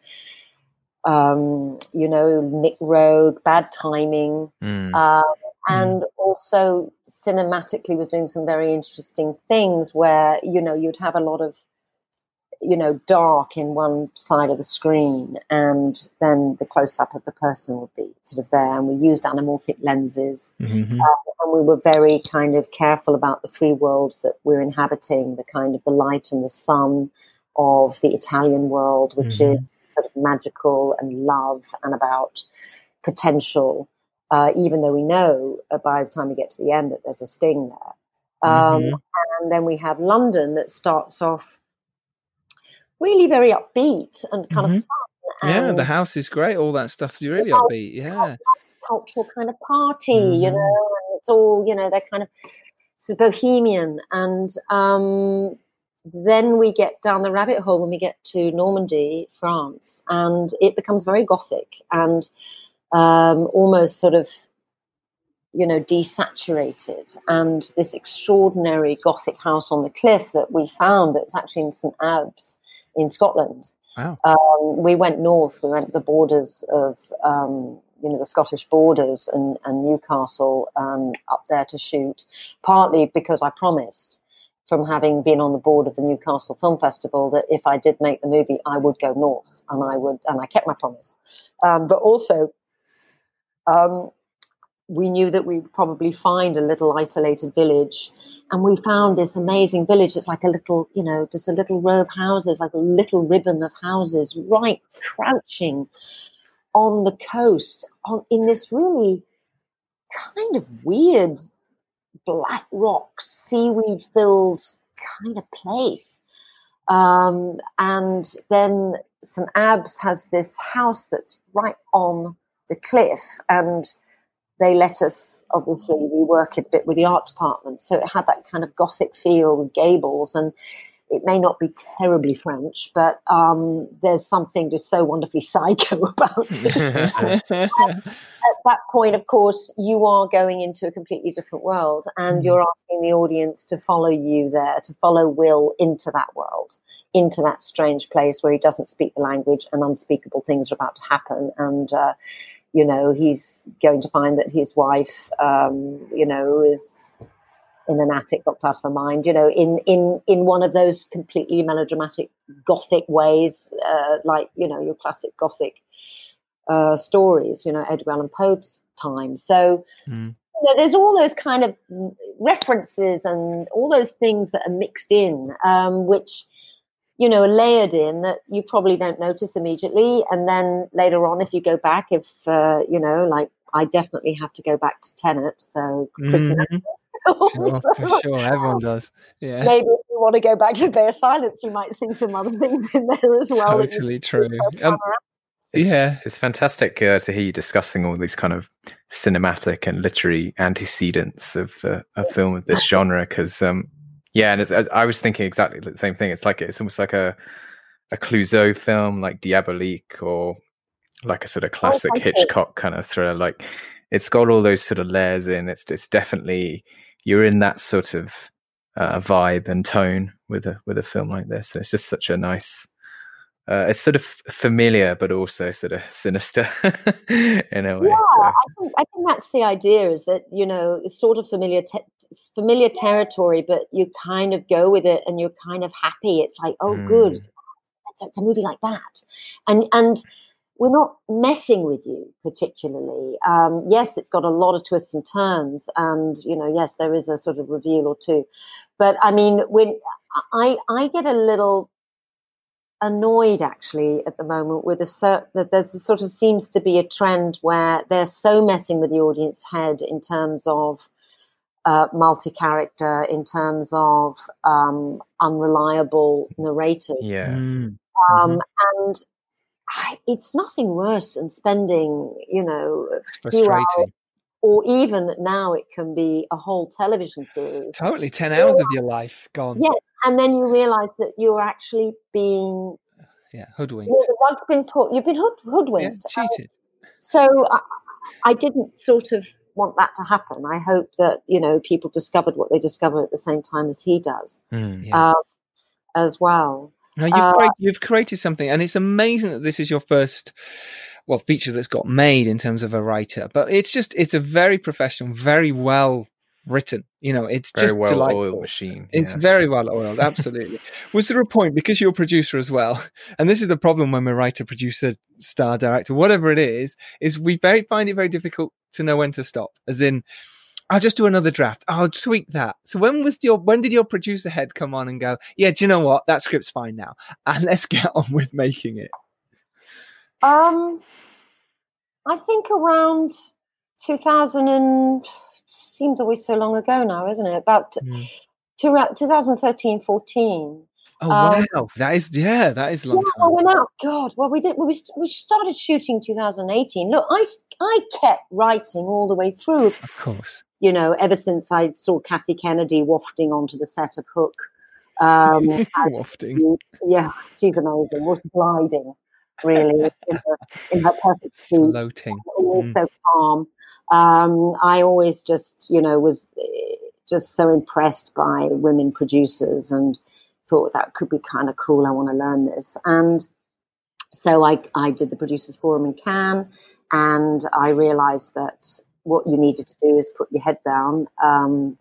um, you know, Nic Roeg, bad timing, Mm. um, and also cinematically was doing some very interesting things where, you know, you'd have a lot of you know, dark in one side of the screen, and then the close up of the person would be sort of there. And we used anamorphic lenses, Mhm. and we were very kind of careful about the three worlds that we're inhabiting the kind of the light and the sun of the Italian world, which Mhm. is sort of magical and love and about potential, uh, even though we know uh, by the time we get to the end that there's a sting there. Um, Mhm. And then we have London that starts off really very upbeat and kind Mhm. of fun. Yeah, the house is great. All that stuff's really house- upbeat. Yeah. cultural kind of party, you Mhm. know, and it's all, you know, they're kind of so bohemian. And um, then we get down the rabbit hole when we get to Normandy, France, and it becomes very gothic and um, almost sort of, you know, desaturated. And this extraordinary gothic house on the cliff that we found that was actually in St. Abbs in Scotland Wow. um, we went north. We went to the borders of um, you know the Scottish borders and, and Newcastle um, up there to shoot. Partly because I promised, from having been on the board of the Newcastle Film Festival, that if I did make the movie, I would go north, and I would, and I kept my promise. Um, but also, um, we knew that we'd probably find a little isolated village and we found this amazing village it's like a little you know just a little row of houses like a little ribbon of houses right crouching on the coast on, in this really kind of weird black rock seaweed filled kind of place. Um, and then St. Abbs has this house that's right on the cliff and they let us obviously we work it a bit with the art department. So it had that kind of gothic feel gables and it may not be terribly french but um, there's something just so wonderfully psycho about it at that point of course you are going into a completely different world and Mhm. you're asking the audience to follow you there to follow will into that world into that strange place where he doesn't speak the language and unspeakable things are about to happen and uh, you know he's going to find that his wife um, you know is in an attic locked out of her mind you know in in in one of those completely melodramatic gothic ways uh, like you know your classic gothic uh, stories you know edgar allan poe's time so Mm. you know, there's all those kind of references and all those things that are mixed in um, which you know, are layered in that you probably don't notice immediately. And then later on, if you go back, if, uh, you know, like I definitely have to go back to Tenet. So, Chris and Mhm. Sure, for sure. Everyone does. Yeah. maybe if you want to go back to Bear Silence, you might see some other things in there as well. Totally true. see the first Um. It's, Yeah. it's fantastic uh, to hear you discussing all these kind of cinematic and literary antecedents of the a film of this genre. Because um, yeah, and it's, as- I was thinking exactly the same thing. It's like it's almost like a a Clouzot film, like Diabolique, or like a sort of classic thank. Hitchcock kind of thriller. Like it's got all those sort of layers in. It's it's definitely you're in that sort of uh, vibe and tone with a with a film like this. It's just such a nice. Uh, it's sort of familiar, but also sort of sinister in a way. Yeah, so- I think I think that's the idea. Is that you know it's sort of familiar te- familiar territory, but you kind of go with it, and you're kind of happy. It's like, oh, good, Mm. it's, it's a movie like that, and and we're not messing with you particularly. Um, yes, it's got a lot of twists and turns, and you know, yes, there is a sort of reveal or two, but I mean, when I I get a little annoyed actually at the moment with a cer- that there's a sort of seems to be a trend where they're so messing with the audience head in terms of uh, multi-character in terms of um, unreliable narrators yeah. Mm. um, and I, it's nothing worse than spending you know few hours frustrating. or even now it can be a whole television series Totally. 10 hours of your life gone. yes and then you realize that you're actually being Yeah. Hoodwinked. you know, the rug's been pulled you've been hood, Yeah. hoodwinked Cheated. So I, I didn't sort of want that to happen. I hope that you know people discovered what they discovered at the same time as he does, Mm. Yeah. um, as well. Now you've, Uh, created, you've created something, and it's amazing that this is your first, well, feature that's got made in terms of a writer. But it's just, it's a very professional, very well written. You know, it's Very just well delightful. oiled machine. It's yeah. very well oiled, absolutely. Was there a point because you're a producer as well, and this is the problem when we're writer, producer, star, director, whatever it is, is we very find it very difficult to know when to stop. As in, I'll just do another draft. I'll tweak that. So when was your when did your producer head come on and go, yeah, do you know what? That script's fine now, and let's get on with making it. Um, I think around 2000 and seems always so long ago now, isn't it? About Mm. to, 2013, 14. Oh Um, wow, that is yeah, that is long Yeah, time. well, now, God, well, we did. We we started shooting 2018. Look, I I kept writing all the way through. Of course, You know, ever since I saw Kathy Kennedy wafting onto the set of Hook. Um, wafting. yeah, she's amazing. Was gliding, really, in her, in her perfect suit Floating. always Mm. so calm. Um, I always just, you know, was eh, just so impressed by women producers and thought that could be kind of cool. I want to learn this. And so I, I did the Producers Forum in Cannes and I realized that what you needed to do is put your head down, um,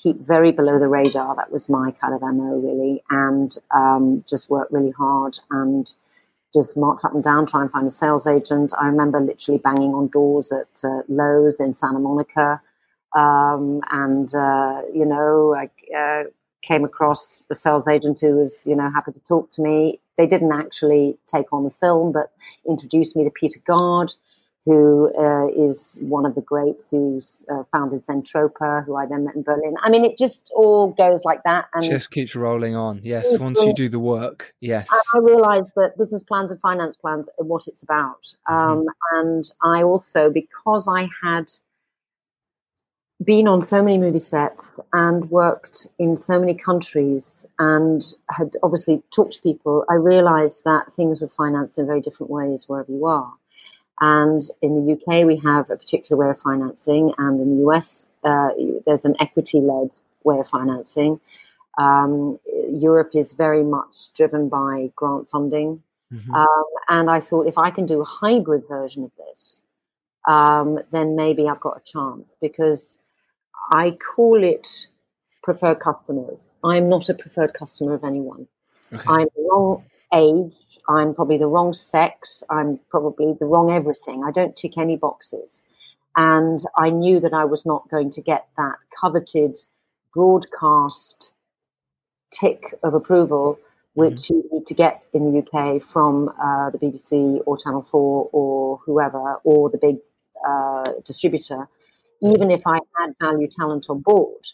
keep very below the radar. That was my kind of MO, really, and um, just work really hard and just march up and down, try and find a sales agent. I remember literally banging on doors at uh, Loews in Santa Monica. Um, and, uh, you know, I uh, came across a sales agent who was, you know, happy to talk to me. They didn't actually take on the film, but introduced me to Peter Garde, who uh, is one of the greats who uh, founded Zentropa, who I then met in Berlin. I mean, it just all goes like that. And Just keeps rolling on. Yes, once you do the work. Yes. I realized that business plans and finance plans are what it's about. Um, and I also, because I had been on so many movie sets and worked in so many countries and had obviously talked to people, I realized that things were financed in very different ways wherever you are. And in the UK, we have a particular way of financing, and in the US, uh, there's an equity led way of financing. Um, Europe is very much driven by grant funding. Mhm. Um, and I thought if I can do a hybrid version of this, um, then maybe I've got a chance because I call it preferred customers. I'm not a preferred customer of anyone. Okay. I'm the wrong age. I'm probably the wrong sex. I'm probably the wrong everything. I don't tick any boxes. And I knew that I was not going to get that coveted broadcast tick of approval, which you need to get in the UK from uh, the BBC or Channel 4 or whoever, or the big uh, distributor, even if I had value talent on board.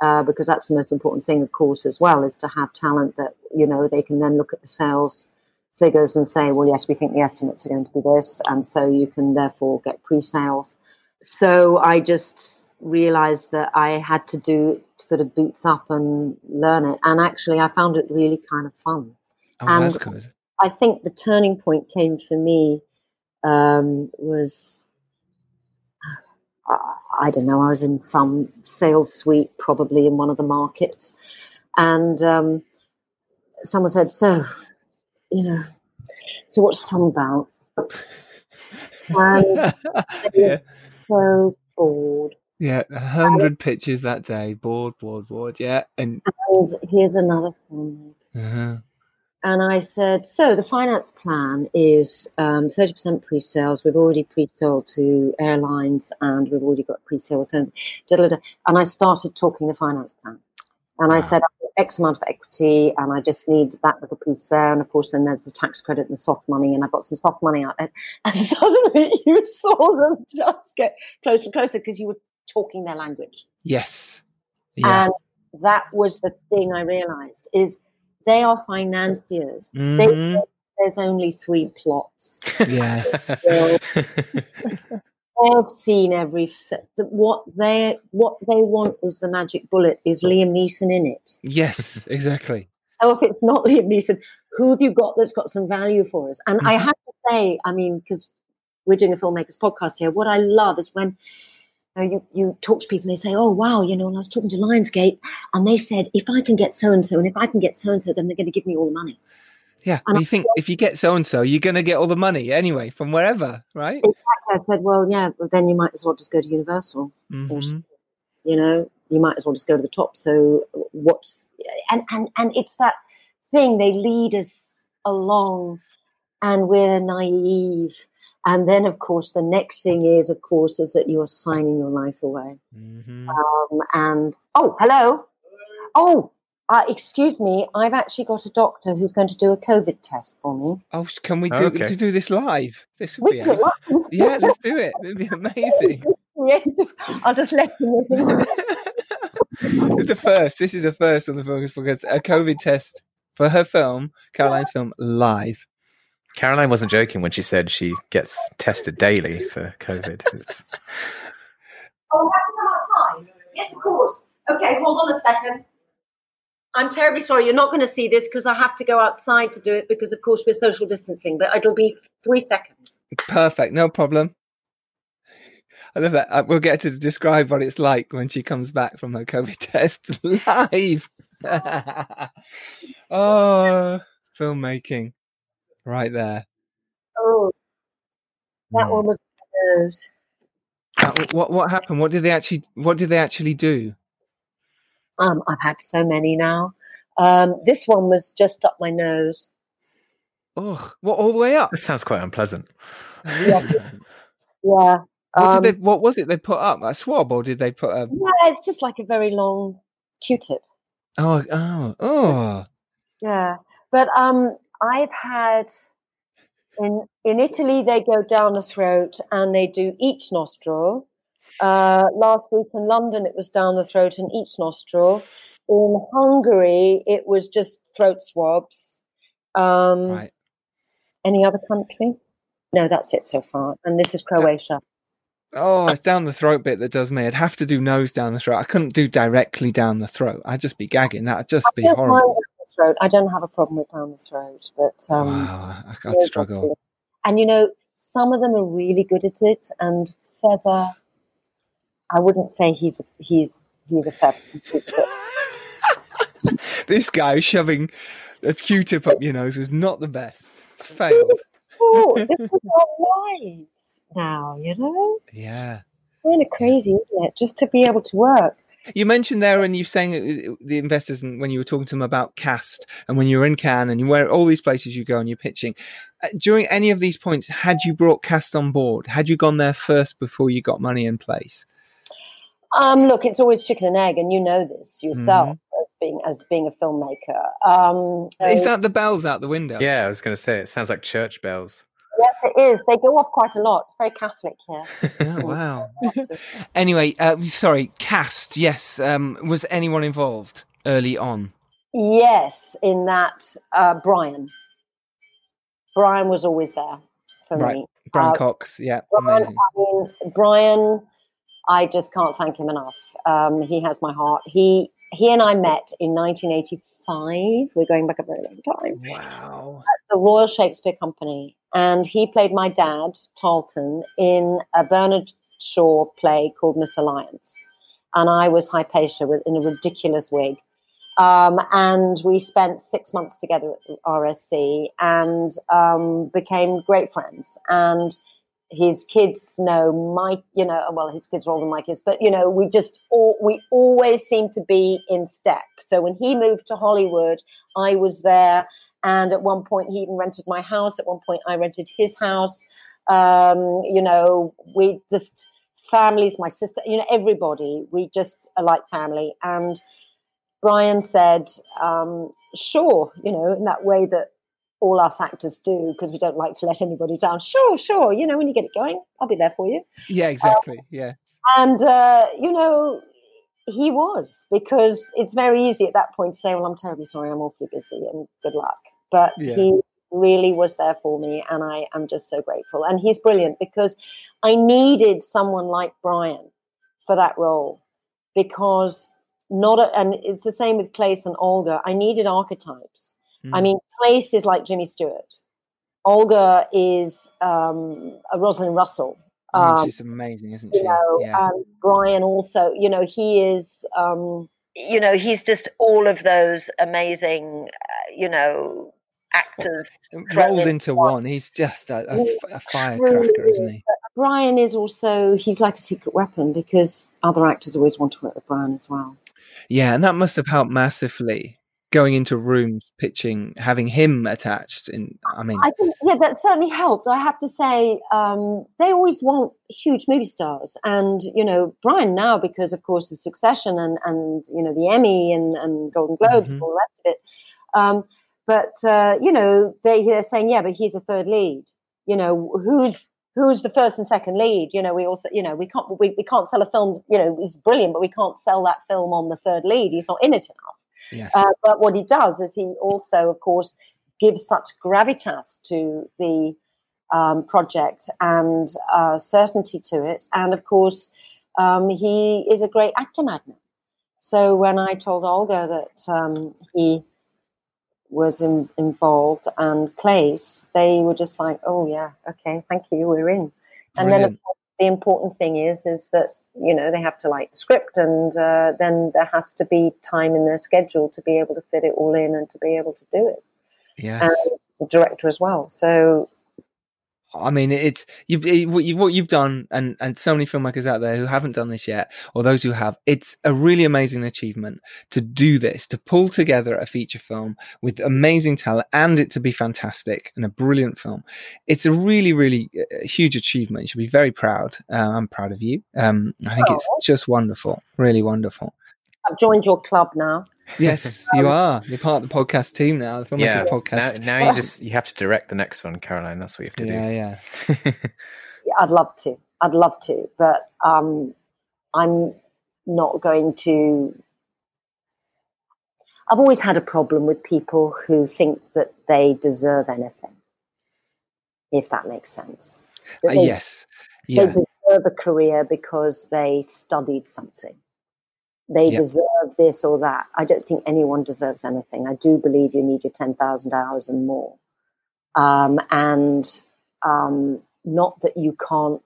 Uh, because that's the most important thing, of course, as well, is to have talent that, you know, they can then look at the sales figures and say, well, yes, we think the estimates are going to be this. And so you can therefore get pre sales. So I just realized that I had to do sort of boots up and learn it. And actually, I found it really kind of fun. oh, and- that's good. I think the turning point came for me um, was I don't know. I was in some sales suite, probably in one of the markets, and um, someone said, "So, you know, so what's the film about?" And yeah. so bored. Yeah, a hundred pitches that day. Bored, bored, bored. Yeah, and And here's another film. uh And I said, so the finance plan is um, 30% pre-sales. We've already pre-sold to airlines and we've already got pre-sales. And, da, da, da. and I started talking the finance plan. And I said, X amount of equity and I just need that little piece there. And of course, then there's the tax credit and the soft money. And I've got some soft money out there. And suddenly you saw them just get closer and closer because you were talking their language. yes, yeah, And that was the thing I realized is they are financiers. Mhm. There's only three plots. yes, So they've seen every fi- what they what they want is the magic bullet. Is Liam Neeson in it? yes, exactly. Oh, if it's not Liam Neeson, who have you got that's got some value for us? And I Mhm. have to say, I mean, because we're doing a filmmakers podcast here. What I love is when you, know, you, you talk to people and they say, "Oh wow," you know. And I was talking to Lionsgate, and they said, "If I can get so and so, and if I can get so and so, then they're going to give me all the money." Yeah, and you think if you get so and so, you're going to get all the money anyway from wherever, right? Exactly. I said, well, yeah, but then you might as well just go to Universal. Mm-hmm. you know, you might as well just go to the top. So what's and and and it's that thing they lead us along, and we're naive. And then, of course, the next thing is, of course, is that you're signing your life away. Mm-hmm. Um, and oh, hello. Oh, uh, excuse me, I've actually got a doctor who's going to do a COVID test for me. Oh, can we do okay. to do this live? This would we be yeah, let's do it. It'd be amazing. I'll just let you know. the first. This is a first on the focus because a COVID test for her film, Caroline's film, live. Caroline wasn't joking when she said she gets tested daily for COVID. It's... Oh, have to come outside? Yes, of course. Okay, hold on a second. I'm terribly sorry. You're not going to see this because I have to go outside to do it because, of course, we're social distancing. But it'll be three seconds. Perfect. No problem. I love that. Uh, we'll get to describe what it's like when she comes back from her COVID test live. oh, filmmaking, right there. Oh, that mm. one was nose. what what happened? What did they actually? What did they actually do? Um, I've had so many now. Um, this one was just up my nose. Oh, what all the way up? This sounds quite unpleasant. Yeah. yeah. What, um, they, what was it they put up? A swab, or did they put a? Yeah, it's just like a very long Q-tip. Oh, oh, oh. Yeah, but um, I've had in in Italy they go down the throat and they do each nostril, uh, last week in London, it was down the throat and each nostril. In Hungary, it was just throat swabs. Um, right. Any other country? No, that's it so far. And this is Croatia. Oh, it's down the throat bit that does me. I'd have to do nose down the throat. I couldn't do directly down the throat. I'd just be gagging. That'd just be horrible. Throat. I don't have a problem with down the throat, but um, wow, I'd struggle. And you know, some of them are really good at it, and feather I wouldn't say he's a, he's he's a feather. this guy shoving a Q-tip up your nose was not the best. Failed. Oh, this is our lives now, you know. Yeah. Kind of crazy, isn't it? Just to be able to work. You mentioned there, and you saying uh, the investors, and when you were talking to them about Cast, and when you were in Cannes, and you were all these places you go and you're pitching. Uh, during any of these points, had you brought Cast on board? Had you gone there first before you got money in place? Um, look, it's always chicken and egg, and you know this yourself mm-hmm. as being as being a filmmaker. Um, is that the bells out the window? Yeah, I was going to say it sounds like church bells. Yes, it is. They go off quite a lot. It's very Catholic here. oh, wow. anyway, uh, sorry, cast. Yes, um, was anyone involved early on? Yes, in that uh, Brian. Brian was always there for right. me. Brian uh, Cox, yeah, Brian, I mean, Brian I just can't thank him enough. Um, he has my heart. He he and I met in 1985. We're going back a very long time. Wow. At the Royal Shakespeare Company, and he played my dad, Tarleton, in a Bernard Shaw play called Misalliance, and I was Hypatia with in a ridiculous wig. Um, and we spent six months together at RSC and um, became great friends. And his kids know my, you know, well, his kids are older than my kids, but you know, we just all, we always seem to be in step. So when he moved to Hollywood, I was there, and at one point he even rented my house. At one point, I rented his house. Um, you know, we just families, my sister, you know, everybody. We just are like family. And Brian said, um, "Sure," you know, in that way that all us actors do because we don't like to let anybody down. Sure, sure. You know, when you get it going, I'll be there for you. Yeah, exactly. Um, yeah. And, uh, you know, he was because it's very easy at that point to say, well, I'm terribly sorry, I'm awfully busy and good luck. But yeah. he really was there for me and I am just so grateful. And he's brilliant because I needed someone like Brian for that role because not, a, and it's the same with Claes and Olga. I needed archetypes. Mm. I mean, places like Jimmy Stewart. Olga is um, a Rosalind Russell. I mean, Um, she's amazing, isn't she? you know, yeah. Brian also, you know, he is, um, you know, he's just all of those amazing, uh, you know, actors. rolled into one. He's just a, a, a firecracker, isn't he? Brian is also, he's like a secret weapon because other actors always want to work with Brian as well. Yeah, and that must have helped massively. Going into rooms, pitching, having him attached. In, I mean, I think, yeah, that certainly helped. I have to say, um, they always want huge movie stars. And, you know, Brian now, because of course of Succession and, and you know, the Emmy and, and Golden Globes Mhm. and all the rest of it. Um, but, uh, you know, they, they're saying, yeah, but he's a third lead. You know, who's, who's the first and second lead? You know, we also, you know, we can't, we, we can't sell a film, you know, he's brilliant, but we can't sell that film on the third lead. He's not in it enough. Yes. Uh, but what he does is he also, of course, gives such gravitas to the um, project and uh, certainty to it. And of course, um, he is a great actor magnet. So when I told Olga that um, he was in, involved and Claes, they were just like, "Oh yeah, okay, thank you, we're in." And then of Brilliant. course, the important thing is is that you know they have to like the script and uh, then there has to be time in their schedule to be able to fit it all in and to be able to do it yes. and director as well so I mean, it's you've it- what you've done, and and so many filmmakers out there who haven't done this yet, or those who have. It's a really amazing achievement to do this, to pull together a feature film with amazing talent, and it to be fantastic and a brilliant film. It's a really, really uh, huge achievement. You should be very proud. Uh, I'm proud of you. Um, I think it's just wonderful, really wonderful. i've joined your club now Yes, you are. You're part of the podcast team now, the filmmaker yeah. Now, podcast. now you just you have to direct the next one, Caroline. That's what you have to yeah, yeah. do. Yeah, i'd love to i'd love to but um, i'm not going to i've always had a problem with people who think that they deserve anything if that makes sense That Uh, they yes, they deserve a career because they studied something. They Yeah. deserve this or that. I don't think anyone deserves anything. I do believe you need your 10,000 hours and more. Um, and um, not that you can't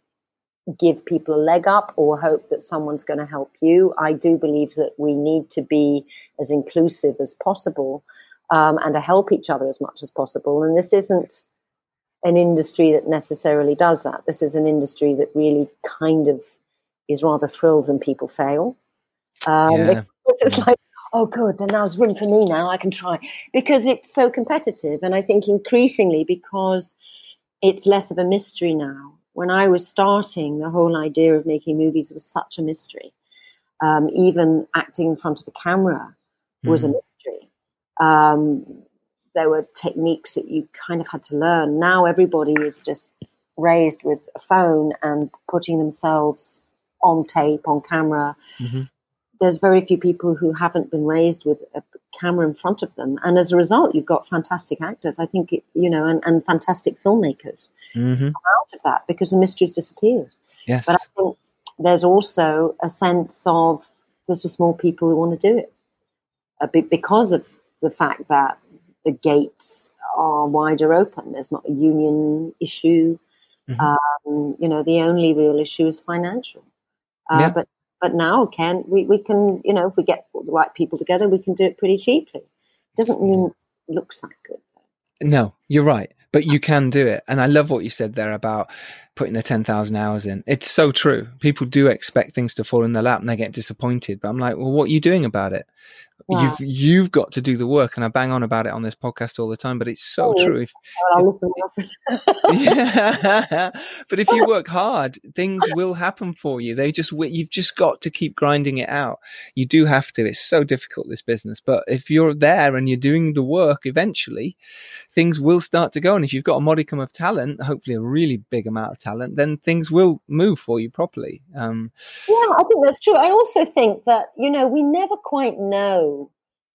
give people a leg up or hope that someone's going to help you. I do believe that we need to be as inclusive as possible um, and to help each other as much as possible. And this isn't an industry that necessarily does that. This is an industry that really kind of is rather thrilled when people fail. Um, Yeah. it's like, oh, good, then there's room for me now. I can try because it's so competitive. And I think increasingly because it's less of a mystery now. When I was starting, the whole idea of making movies was such a mystery. Um, even acting in front of a camera was a mystery. Um, there were techniques that you kind of had to learn. Now everybody is just raised with a phone and putting themselves on tape, on camera. Mhm. There's very few people who haven't been raised with a camera in front of them. And as a result, you've got fantastic actors, I think, it, you know, and, and fantastic filmmakers hmm out of that because the mystery's disappeared. yes, But I think there's also a sense of there's just more people who want to do it a bit because of the fact that the gates are wider open. There's not a union issue. Mhm. Um, you know, the only real issue is financial. Uh, Yeah. But but now, Ken, we, we can, you know, if we get the right people together, we can do it pretty cheaply. Doesn't mean it looks that good. No, you're right. But you can do it. And I love what you said there about putting the 10,000 hours in. It's so true. People do expect things to fall in their lap and they get disappointed. But I'm like, well, what are you doing about it? You've you've got to do the work, and I bang on about it on this podcast all the time. But it's so Oh, true. If, Well, I'll yeah. but if you work hard, things will happen for you. They just you've just got to keep grinding it out. You do have to. It's so difficult this business, but if you're there and you're doing the work, eventually things will start to go. And if you've got a modicum of talent, hopefully a really big amount of talent, then things will move for you properly. Um, Yeah, I think that's true. I also think that, you know, we never quite know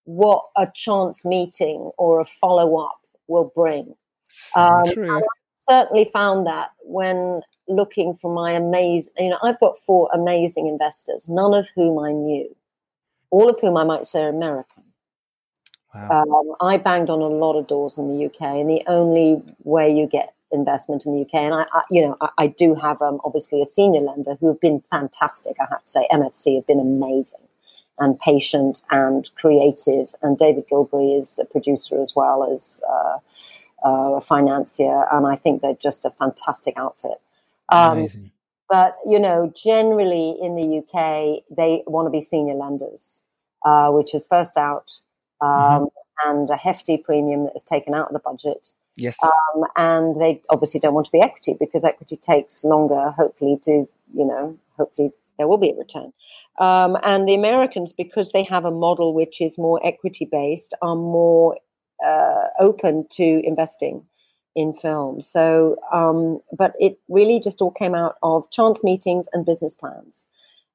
what a chance meeting or a follow up will bring. so Um, true. Certainly found that when looking for my amazing, you know, I've got four amazing investors, none of whom I knew, all of whom I might say are American. Wow. Um, I banged on a lot of doors in the UK, and the only way you get investment in the UK, and I, I you know, I, I do have um, obviously a senior lender who have been fantastic. I have to say, MFC have been amazing and patient and creative, and David Gilbery is a producer as well as uh, uh, a financier, and I think they're just a fantastic outfit. Um. But you know, generally in the UK, they want to be senior lenders, uh, which is first out um, mm-hmm. and a hefty premium that is taken out of the budget. Yes. Um, and they obviously don't want to be equity because equity takes longer, hopefully, to, you know, hopefully there will be a return. Um, and the Americans, because they have a model which is more equity based, are more uh, open to investing in film. So, um, but it really just all came out of chance meetings and business plans.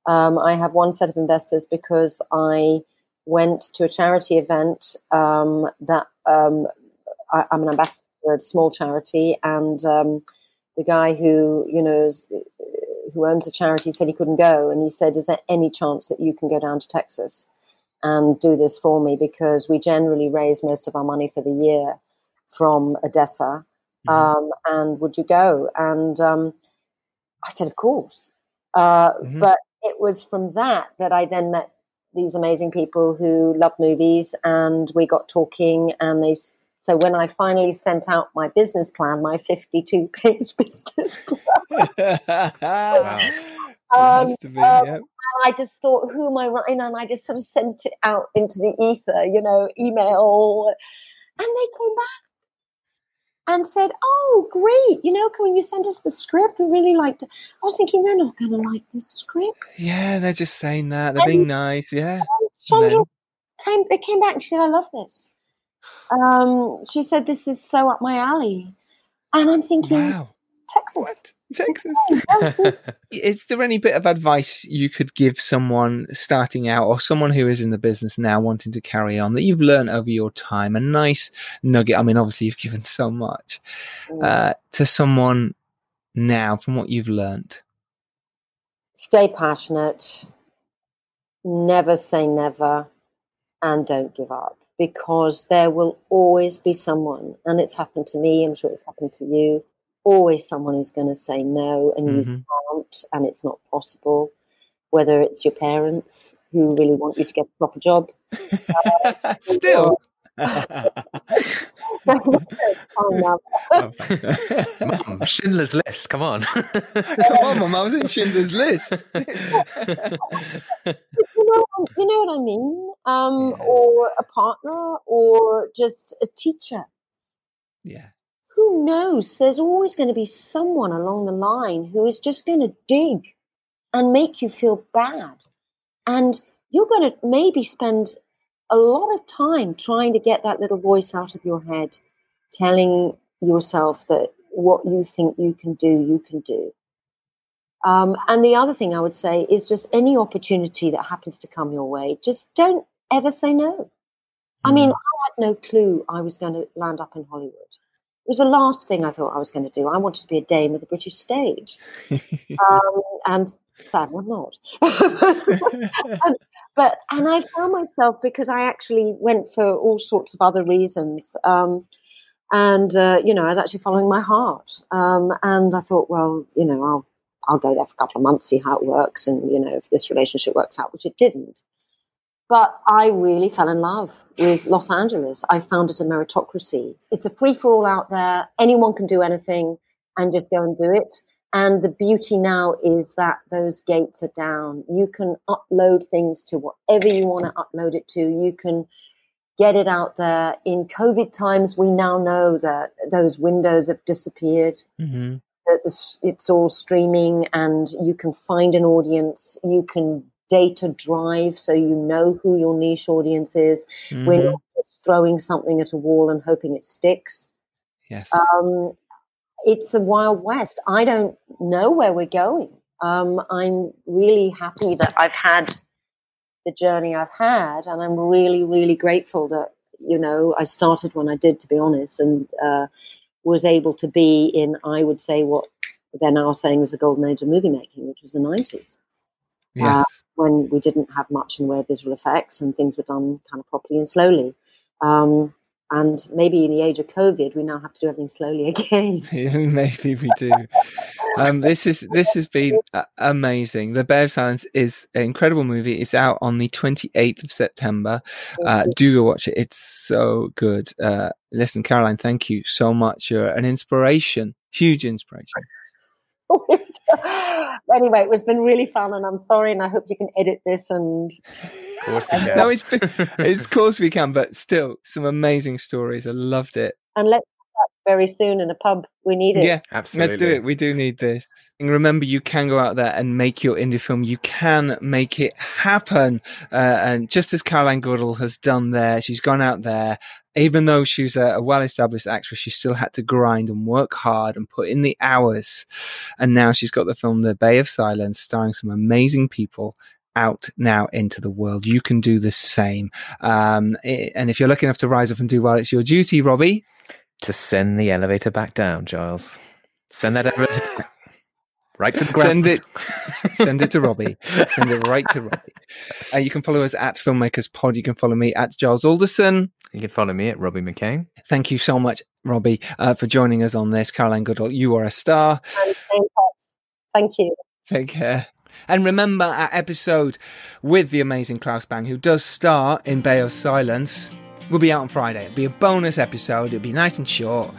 Um, I have one set of investors because I went to a charity event um, that um, I, am an ambassador for a small charity, and um, the guy who you know is, who owns the charity said he couldn't go, and he said, "Is there any chance that you can go down to Texas and do this for me? Because we generally raise most of our money for the year from Odessa, mm-hmm. Um, and would you go?" And um, I said, "Of course," uh, mm-hmm. but it was from that that I then met these amazing people who love movies, and we got talking. And they so when I finally sent out my business plan, my fifty-two page business plan. wow. Um, um, I just thought, who am I writing? And I just sort of sent it out into the ether, you know, email. And they came back and said, "Oh, great! You know, can you send us the script? We really liked it." I was thinking they're not going to like the script. Yeah, they're just saying that. They're and, being nice. Yeah. Sandra came. They came back and she said, "I love this." Um, she said, "This is so up my alley," and I'm thinking, wow. Texas. What? Texas. is there any bit of advice you could give someone starting out or someone who is in the business now wanting to carry on that you've learned over your time? A nice nugget. I mean, obviously, you've given so much mm. uh, to someone now from what you've learned. Stay passionate, never say never, and don't give up because there will always be someone, and it's happened to me, I'm sure it's happened to you always someone who's going to say no and mm-hmm. you can't and it's not possible. Whether it's your parents who really want you to get a proper job. Uh, still Mum, Schindler's List. Come on, come on, Mum. I was in Schindler's List. you, know, you know what I mean? Um, yeah. Or a partner, or just a teacher. Yeah who knows? There's always going to be someone along the line who is just going to dig and make you feel bad. And you're going to maybe spend a lot of time trying to get that little voice out of your head, telling yourself that what you think you can do, you can do. Um, and the other thing I would say is just any opportunity that happens to come your way, just don't ever say no. I mean, mm. I had no clue I was going to land up in Hollywood. It was the last thing I thought I was going to do. I wanted to be a dame of the British stage. um, and sadly, I'm not. but, but, and I found myself because I actually went for all sorts of other reasons. Um, and, uh, you know, I was actually following my heart. Um, and I thought, well, you know, I'll, I'll go there for a couple of months, see how it works. And, you know, if this relationship works out, which it didn't. But I really fell in love with Los Angeles. I found it a meritocracy. It's a free for all out there. Anyone can do anything and just go and do it. And the beauty now is that those gates are down. You can upload things to whatever you want to upload it to. You can get it out there. In COVID times, we now know that those windows have disappeared. Mm-hmm. It's all streaming, and you can find an audience. You can data drive so you know who your niche audience is. Mm-hmm. We're not just throwing something at a wall and hoping it sticks. Yes. Um, it's a wild west. I don't know where we're going. Um, I'm really happy that I've had the journey I've had, and I'm really, really grateful that you know I started when I did, to be honest, and uh, was able to be in, I would say, what they're now saying was the golden age of movie making, which was the 90s. Uh, yes. Uh, when we didn't have much in the way of visual effects and things were done kind of properly and slowly. Um, and maybe in the age of COVID, we now have to do everything slowly again. maybe we do. Um, this is this has been amazing. The Bay of Silence is an incredible movie. It's out on the twenty eighth of September. Uh, do go watch it. It's so good. Uh, listen, Caroline, thank you so much. You're an inspiration, huge inspiration. anyway, it was been really fun, and I'm sorry, and I hope you can edit this. And Of course you can. No, it's been, it's of course we can, but still some amazing stories. I loved it. and let's chat very soon in a pub. We need it. Yeah, Absolutely. Let's do it. We do need this. And remember, you can go out there and make your indie film. You can make it happen. Uh, and just as Caroline Goodall has done there, she's gone out there. Even though she's a, a well-established actress, she still had to grind and work hard and put in the hours. And now she's got the film The Bay of Silence, starring some amazing people out now into the world. You can do the same. Um, i- and if you're lucky enough to rise up and do well, it's your duty, Robbie. To send the elevator back down, Giles. Send that elevator back. right to the ground. Send it, send it to Robbie. Send it right to Robbie. Uh, you can follow us at Filmmakers Pod. You can follow me at Giles Alderson. You can follow me at Robbie McCain. Thank you so much, Robbie, uh, for joining us on this. Caroline Goodall, you are a star. And stay. Thank you. Take care. And remember our episode with the amazing Claes Bang, who does star in Bay of Silence, will be out on Friday. It'll be a bonus episode. It'll be nice and short,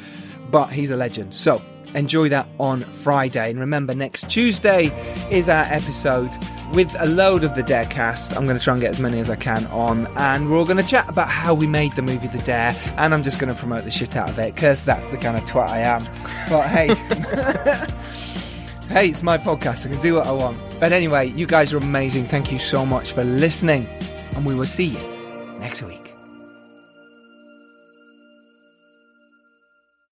but he's a legend. So enjoy that on Friday. And remember, next Tuesday is our episode with a load of the Dare cast. I'm going to try and get as many as I can on, and we're all going to chat about how we made the movie The Dare. And I'm just going to promote the shit out of it because that's the kind of twat I am. But hey. Hey, it's my podcast. I can do what I want. But anyway, you guys are amazing. Thank you so much for listening. And we will see you next week.